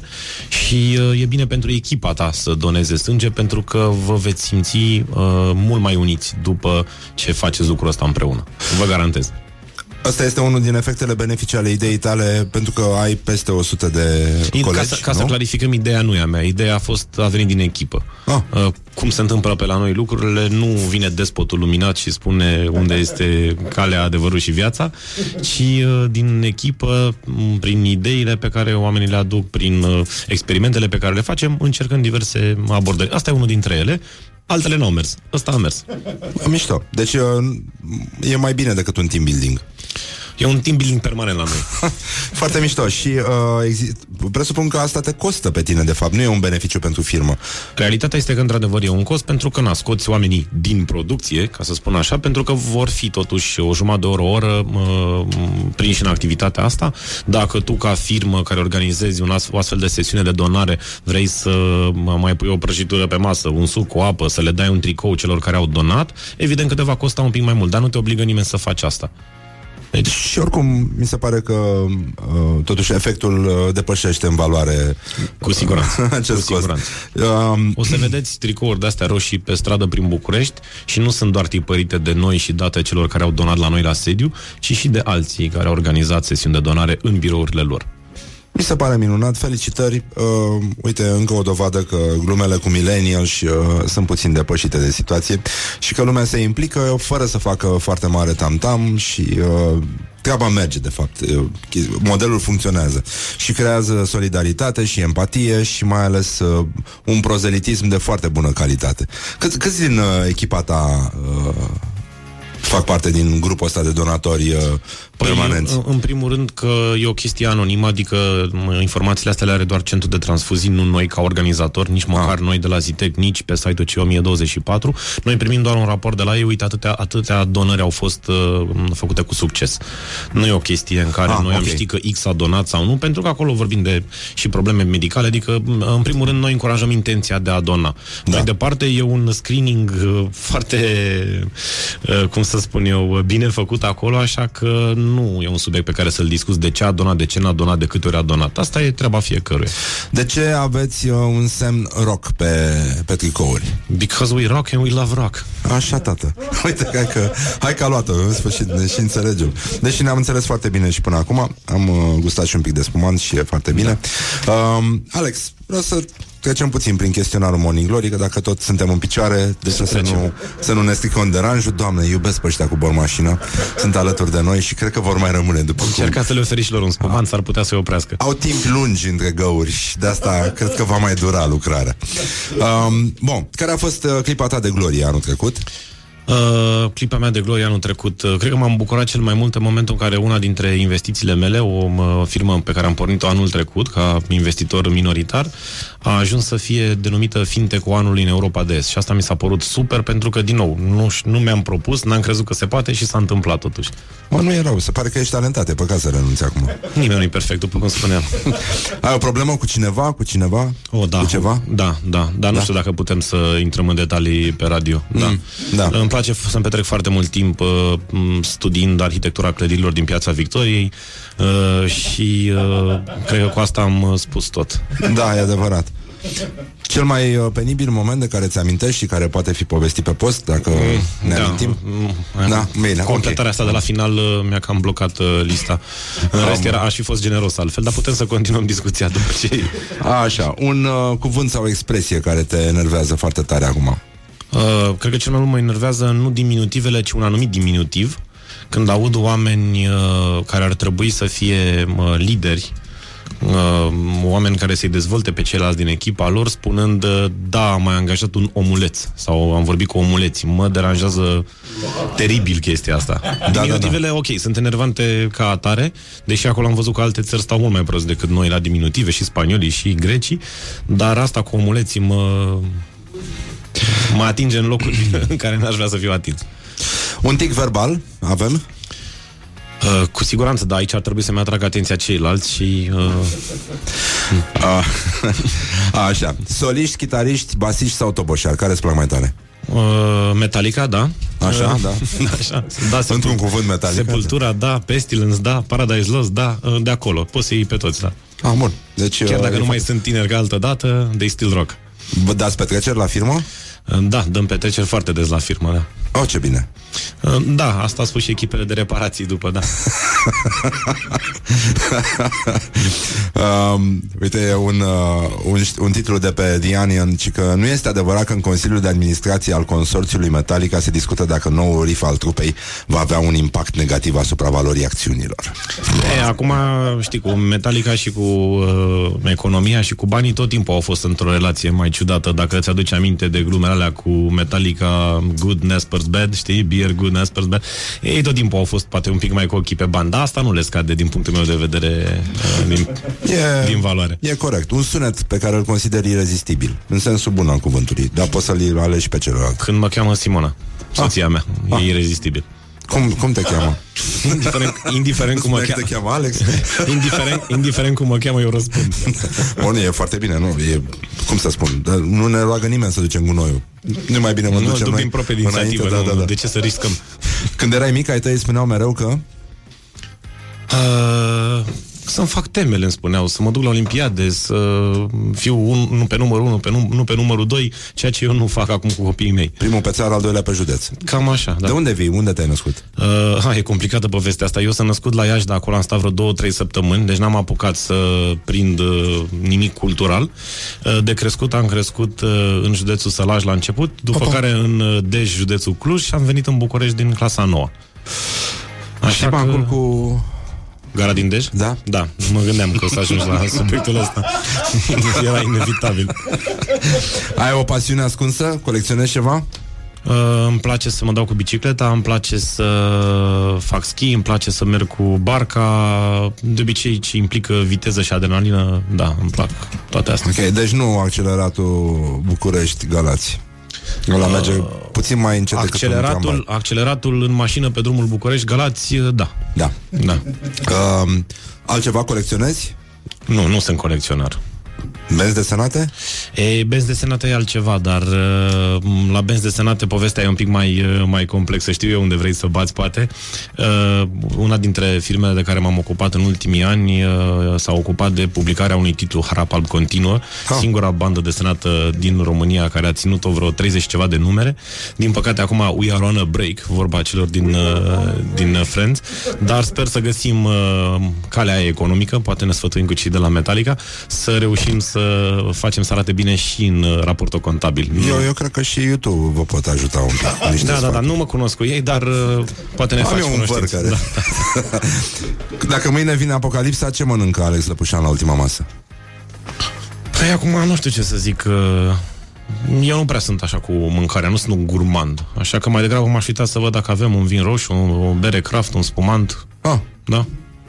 și uh, e bine pentru echipa ta să doneze sânge pentru că vă veți simți uh, mult mai uniți după ce faceți lucrul ăsta împreună. Vă garantez. Ăsta este unul din efectele benefice ale ideii tale, pentru că ai peste 100 de colegi, ca să, ca să nu? clarificăm, ideea nu e a mea. Ideea a fost, a venit din echipă. Ah. Uh, cum se întâmplă pe la noi lucrurile, nu vine despotul luminat și spune unde este calea, adevărul și viața, ci uh, din echipă, m, prin ideile pe care oamenii le aduc, prin uh, experimentele pe care le facem, încercăm diverse abordări. Asta e unul dintre ele. Altele nu au mers. Ăsta a mers. Mișto. Deci uh, e mai bine decât un team building. E un team building permanent la noi. Foarte mișto și uh, exist... presupun că asta te costă pe tine, de fapt, nu e un beneficiu pentru firmă. Realitatea este că, într-adevăr, e un cost pentru că na, scoți oamenii din producție, ca să spun așa, pentru că vor fi totuși o jumătate de oră, o oră uh, prinși în activitatea asta. Dacă tu, ca firmă care organizezi un ast- o astfel de sesiune de donare, vrei să uh, mai pui o prăjitură pe masă, un suc cu apă, să le dai un tricou celor care au donat, evident că te va costa un pic mai mult, dar nu te obligă nimeni să faci asta. Deci, Și oricum, mi se pare că uh, totuși efectul uh, depășește în valoare cu siguranță. acest cu cost. siguranță. Um, O să vedeți tricouri de-astea roșii pe stradă prin București și nu sunt doar tipărite de noi și date celor care au donat la noi la sediu, ci și de alții care au organizat sesiuni de donare în birourile lor. Mi se pare minunat, felicitări. Uh, uite, încă o dovadă că glumele cu millennials uh, sunt puțin depășite de situație și că lumea se implică fără să facă foarte mare tam-tam și uh, treaba merge, de fapt. Uh, modelul funcționează și creează solidaritate și empatie și mai ales uh, un prozelitism de foarte bună calitate. Câți, câți din uh, echipa ta uh, fac parte din grupul ăsta de donatori uh, permanenți? Păi, în, în primul rând că e o chestie anonimă, adică m, informațiile astea le are doar centrul de transfuzii, nu noi ca organizator, nici măcar noi de la Zitec, nici pe site-ul C1024. Noi primim doar un raport de la ei, uite, atâtea, atâtea donări au fost uh, făcute cu succes. Nu e o chestie în care Ah, noi am ok. ști că X a donat sau nu, pentru că acolo vorbim de și probleme medicale, adică m, în primul rând noi încurajăm intenția de a dona. Da. Mai departe e un screening uh, foarte, uh, cum să spun eu, bine făcut acolo, așa că nu e un subiect pe care să-l discuți de ce a donat, de ce n-a donat, de câte ori a donat. Asta e treaba fiecăruia. De ce aveți uh, un semn rock pe, pe tricouri? Because we rock and we love rock. Așa, tată. Uite, hai că, hai că a luat-o, în sfârșit, ne și înțelegem. Deși ne-am înțeles foarte bine și până acum, am uh, gustat și un pic de spumant și e foarte bine. Um, Alex, vreau să trecem puțin prin chestionarul Morning Glory, că dacă tot suntem în picioare, de ce să nu, să nu ne stricăm deranjul? Doamne, iubesc pe ăștia cu bormașina, sunt alături de noi și cred că vor mai rămâne după cum. Încercați să le oferi și lor un spumant, s-ar putea să-i oprească. Au timp lungi între găuri și de asta cred că va mai dura lucrarea. Um, bun, care a fost uh, clipa ta de glorie anul trecut? Uh, clipa mea de glorie anul trecut, uh, cred că m-am bucurat cel mai mult în momentul în care una dintre investițiile mele, o uh, firmă pe care am pornit-o anul trecut ca investitor minoritar, a ajuns să fie denumită fintech-ul anului în Europa de Est. Și asta mi s-a părut super pentru că, din nou, nu, nu mi-am propus, n-am crezut că se poate și s-a întâmplat totuși. Mă, nu e rău, se pare că ești talentat, e păcat să renunți acum. Nimeni nu e perfect, după cum spuneam. Ai o problemă cu cineva, cu cineva? O, da. Cu ceva? Da, da, dar nu Da? știu dacă putem să intrăm în detalii pe radio. Da. da. Îmi place f- să-mi petrec foarte mult timp uh, m, studiind arhitectura clădirilor din Piața Victoriei uh, și uh, cred că cu asta am uh, spus tot. Da, e adevărat. Cel mai uh, penibil moment de care ți amintești și care poate fi povestit pe post, dacă ne Da, amintim? mm, Da, bine, Completarea ok. asta de la final uh, mi-a cam blocat uh, lista. În rest era, aș fi fost generos altfel, dar putem să continuăm discuția după ce... Așa, un uh, cuvânt sau o expresie care te enervează foarte tare acum. Uh, cred că cel mai mult mă enervează nu diminutivele, ci un anumit diminutiv. Când aud oameni uh, care ar trebui să fie uh, lideri, uh, oameni care să-i dezvolte pe ceilalți din echipa lor, spunând, uh, da, am mai angajat un omuleț sau am vorbit cu omuleți. Mă deranjează teribil chestia asta. da, Diminutivele, ok, sunt enervante ca atare, deși acolo am văzut că alte țări stau mult mai prost decât noi la diminutive, și spaniolii, și grecii, dar asta cu omuleții mă, mă atinge în locuri în care n-aș vrea să fiu atins. Un tic verbal, avem? Uh, cu siguranță, da, aici ar trebui să-mi atrag atenția ceilalți și... Uh, A, așa, soliști, chitariști, basiști sau toboșari, care îți plac mai tare? uh, Metallica, da. Așa, Uh, da. Așa, da Într-un cuvânt Metallica, Sepultura, da. Pestilence, da. Paradise Lost, da. Uh, De acolo. Poți să iei pe toți, da. Ah, bun. Deci, Chiar uh, dacă e nu mai sunt tineri ca altă dată, they still rock. Vă dați petreceri la firmă? Uh, Da, dăm petreceri foarte des la firmă, da. Oh, ce bine. Uh, Da, asta a spus și echipele de reparații după, da. um, uite, un, uh, un, un titlu de pe The Onion, ci că nu este adevărat că în Consiliul de Administrație al Consorțiului Metallica se discută dacă noul riff al trupei va avea un impact negativ asupra valorii acțiunilor. E, acum, știi, cu Metallica și cu uh, economia și cu banii tot timpul au fost într-o relație mai ciudată. Dacă îți aduci aminte de glumele alea cu Metallica, Good Nesper Asper's bad, știi? Beer good, Asper's bad. Ei tot timpul au fost poate un pic mai cu ochii pe bani, dar asta nu le scade din punctul meu de vedere uh, din, E, din valoare. e corect. Un sunet pe care îl consider irezistibil. În sensul bun al cuvântului. Dar poți să-l alegi pe celălalt. Când mă cheamă Simona, soția mea, e irezistibil. Cum, cum te cheamă? Indiferent, indiferent cum mă Spuneai că cheamă, te cheamă Alex? indiferent, indiferent cum mă cheamă, eu răspund. Bun, e foarte bine, nu? E, cum să spun, dar nu ne roagă nimeni să ducem gunoiul. Nu e mai bine mă Nu, ducem duc noi din proprie înainte, inițiativă, da, nu, da, da. de ce să riscăm? Când erai mic, ai tăi spuneau mereu că Uh, să-mi fac temele, îmi spuneau, să mă duc la Olimpiade, să fiu un, nu pe numărul 1, pe num, nu pe numărul 2, ceea ce eu nu fac acum cu copiii mei. primul pe țară, al doilea pe județ. Cam așa, da. De unde vii? Unde te-ai născut? Uh, ha, e complicată povestea asta. Eu sunt născut la Iași, dar acolo am stat vreo două, trei săptămâni, deci n-am apucat să prind uh, nimic cultural. Uh, de crescut am crescut uh, în județul Sălaj la început, după Opa. care în uh, Dej, județul Cluj și am venit în București din clasa 9. Și bancul cu... Gara din Dej? Da. Da, mă gândeam că o să ajungi la subiectul ăsta. Era inevitabil. Ai o pasiune ascunsă? Colecționezi ceva? Uh, îmi place să mă dau cu bicicleta, îmi place să fac schi, îmi place să merg cu barca, de obicei ce implică viteză și adrenalină, da, îmi plac toate astea. Ok, deci nu acceleratul București-Galați. Ăla merge puțin mai încet decât un Acceleratul, tramvai. acceleratul în mașină pe drumul București-Galați, da. Da. Da. Uh, altceva colecționezi? Nu, nu sunt colecționar. Benzi desenate? E, benzi desenate e altceva, dar uh, la benzi desenate povestea e un pic mai, uh, mai complexă. Știu eu unde vrei să bați, poate. Uh, una dintre firmele de care m-am ocupat în ultimii ani uh, s-a ocupat de publicarea unui titlu Harap Alb Continuă, Ah. singura bandă desenată din România care a ținut-o vreo 30 ceva de numere. Din păcate, acum we are on a break, vorba celor din, uh, din uh, Friends, dar sper să găsim uh, calea aia economică, poate ne sfătuim cu cei de la Metallica, să reușim să facem să arate bine și în uh, raportul contabil. Eu, eu cred că și YouTube vă pot ajuta un pic. cu niște Da, da, da, sfaturi. nu mă cunosc cu ei, dar uh, poate ne Am faci eu un văr cunoștință. care... Da. Dacă mâine vine apocalipsa, ce mănâncă Alex Lăpușan la ultima masă? Păi acum nu știu ce să zic. uh, Eu nu prea sunt așa cu mâncarea, nu sunt un gurmand. Așa că mai degrabă m-aș uita să văd dacă avem un vin roșu, o bere craft, un spumant. Ah, Da?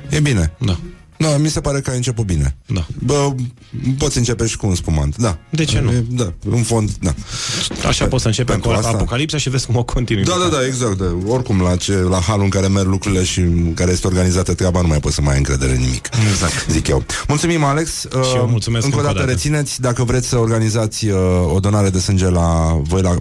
e bine. Da. Da, mi se pare că ai început bine. Da. Bă, poți începe și cu un spumant, da. De ce nu? E, Da, în fond, da. Așa poți să începem cu Pentru asta- apocalipsa și vezi cum o continui. Da, da, da, exact. Da. Oricum, la, ce, la halul în care merg lucrurile și în care este organizată treaba, nu mai poți să mai ai încredere în nimic. Exact. Zic eu. Mulțumim, Alex. Și eu mulțumesc Încă o încă o dată dată. rețineți, dacă vreți să organizați uh, o donare de sânge la voi la,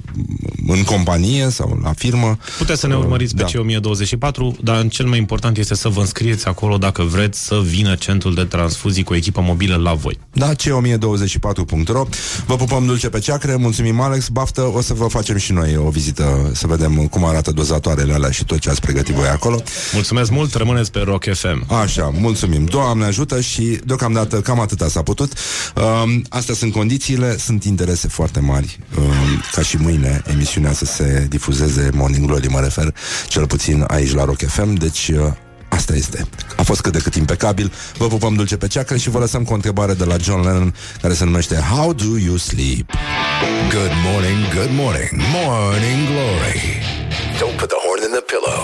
în companie sau la firmă. Puteți să ne urmăriți pe Da. C1024, dar cel mai important este să vă înscrieți acolo dacă vreți să vină centrul de transfuzii cu echipă mobilă la voi. Da, c1024.ro Vă pupăm dulce pe ceacre, mulțumim Alex, baftă, o să vă facem și noi o vizită să vedem cum arată dozatoarele alea și tot ce ați pregătit voi acolo. Mulțumesc mult, rămâneți pe Rock FM. Așa, mulțumim. Doamne ajută și deocamdată cam atâta s-a putut. Um, astea sunt condițiile, sunt interese foarte mari, um, ca și mâine emisiunea să se difuzeze Morning Glory, mă refer, cel puțin aici la Rock FM, deci uh, asta este. A fost cât de cât impecabil. Vă pupăm dulce pe ceacră și vă lăsăm cu o întrebare de la John Lennon care se numește How do you sleep? Good morning, good morning, morning glory. Don't put the horn in the pillow.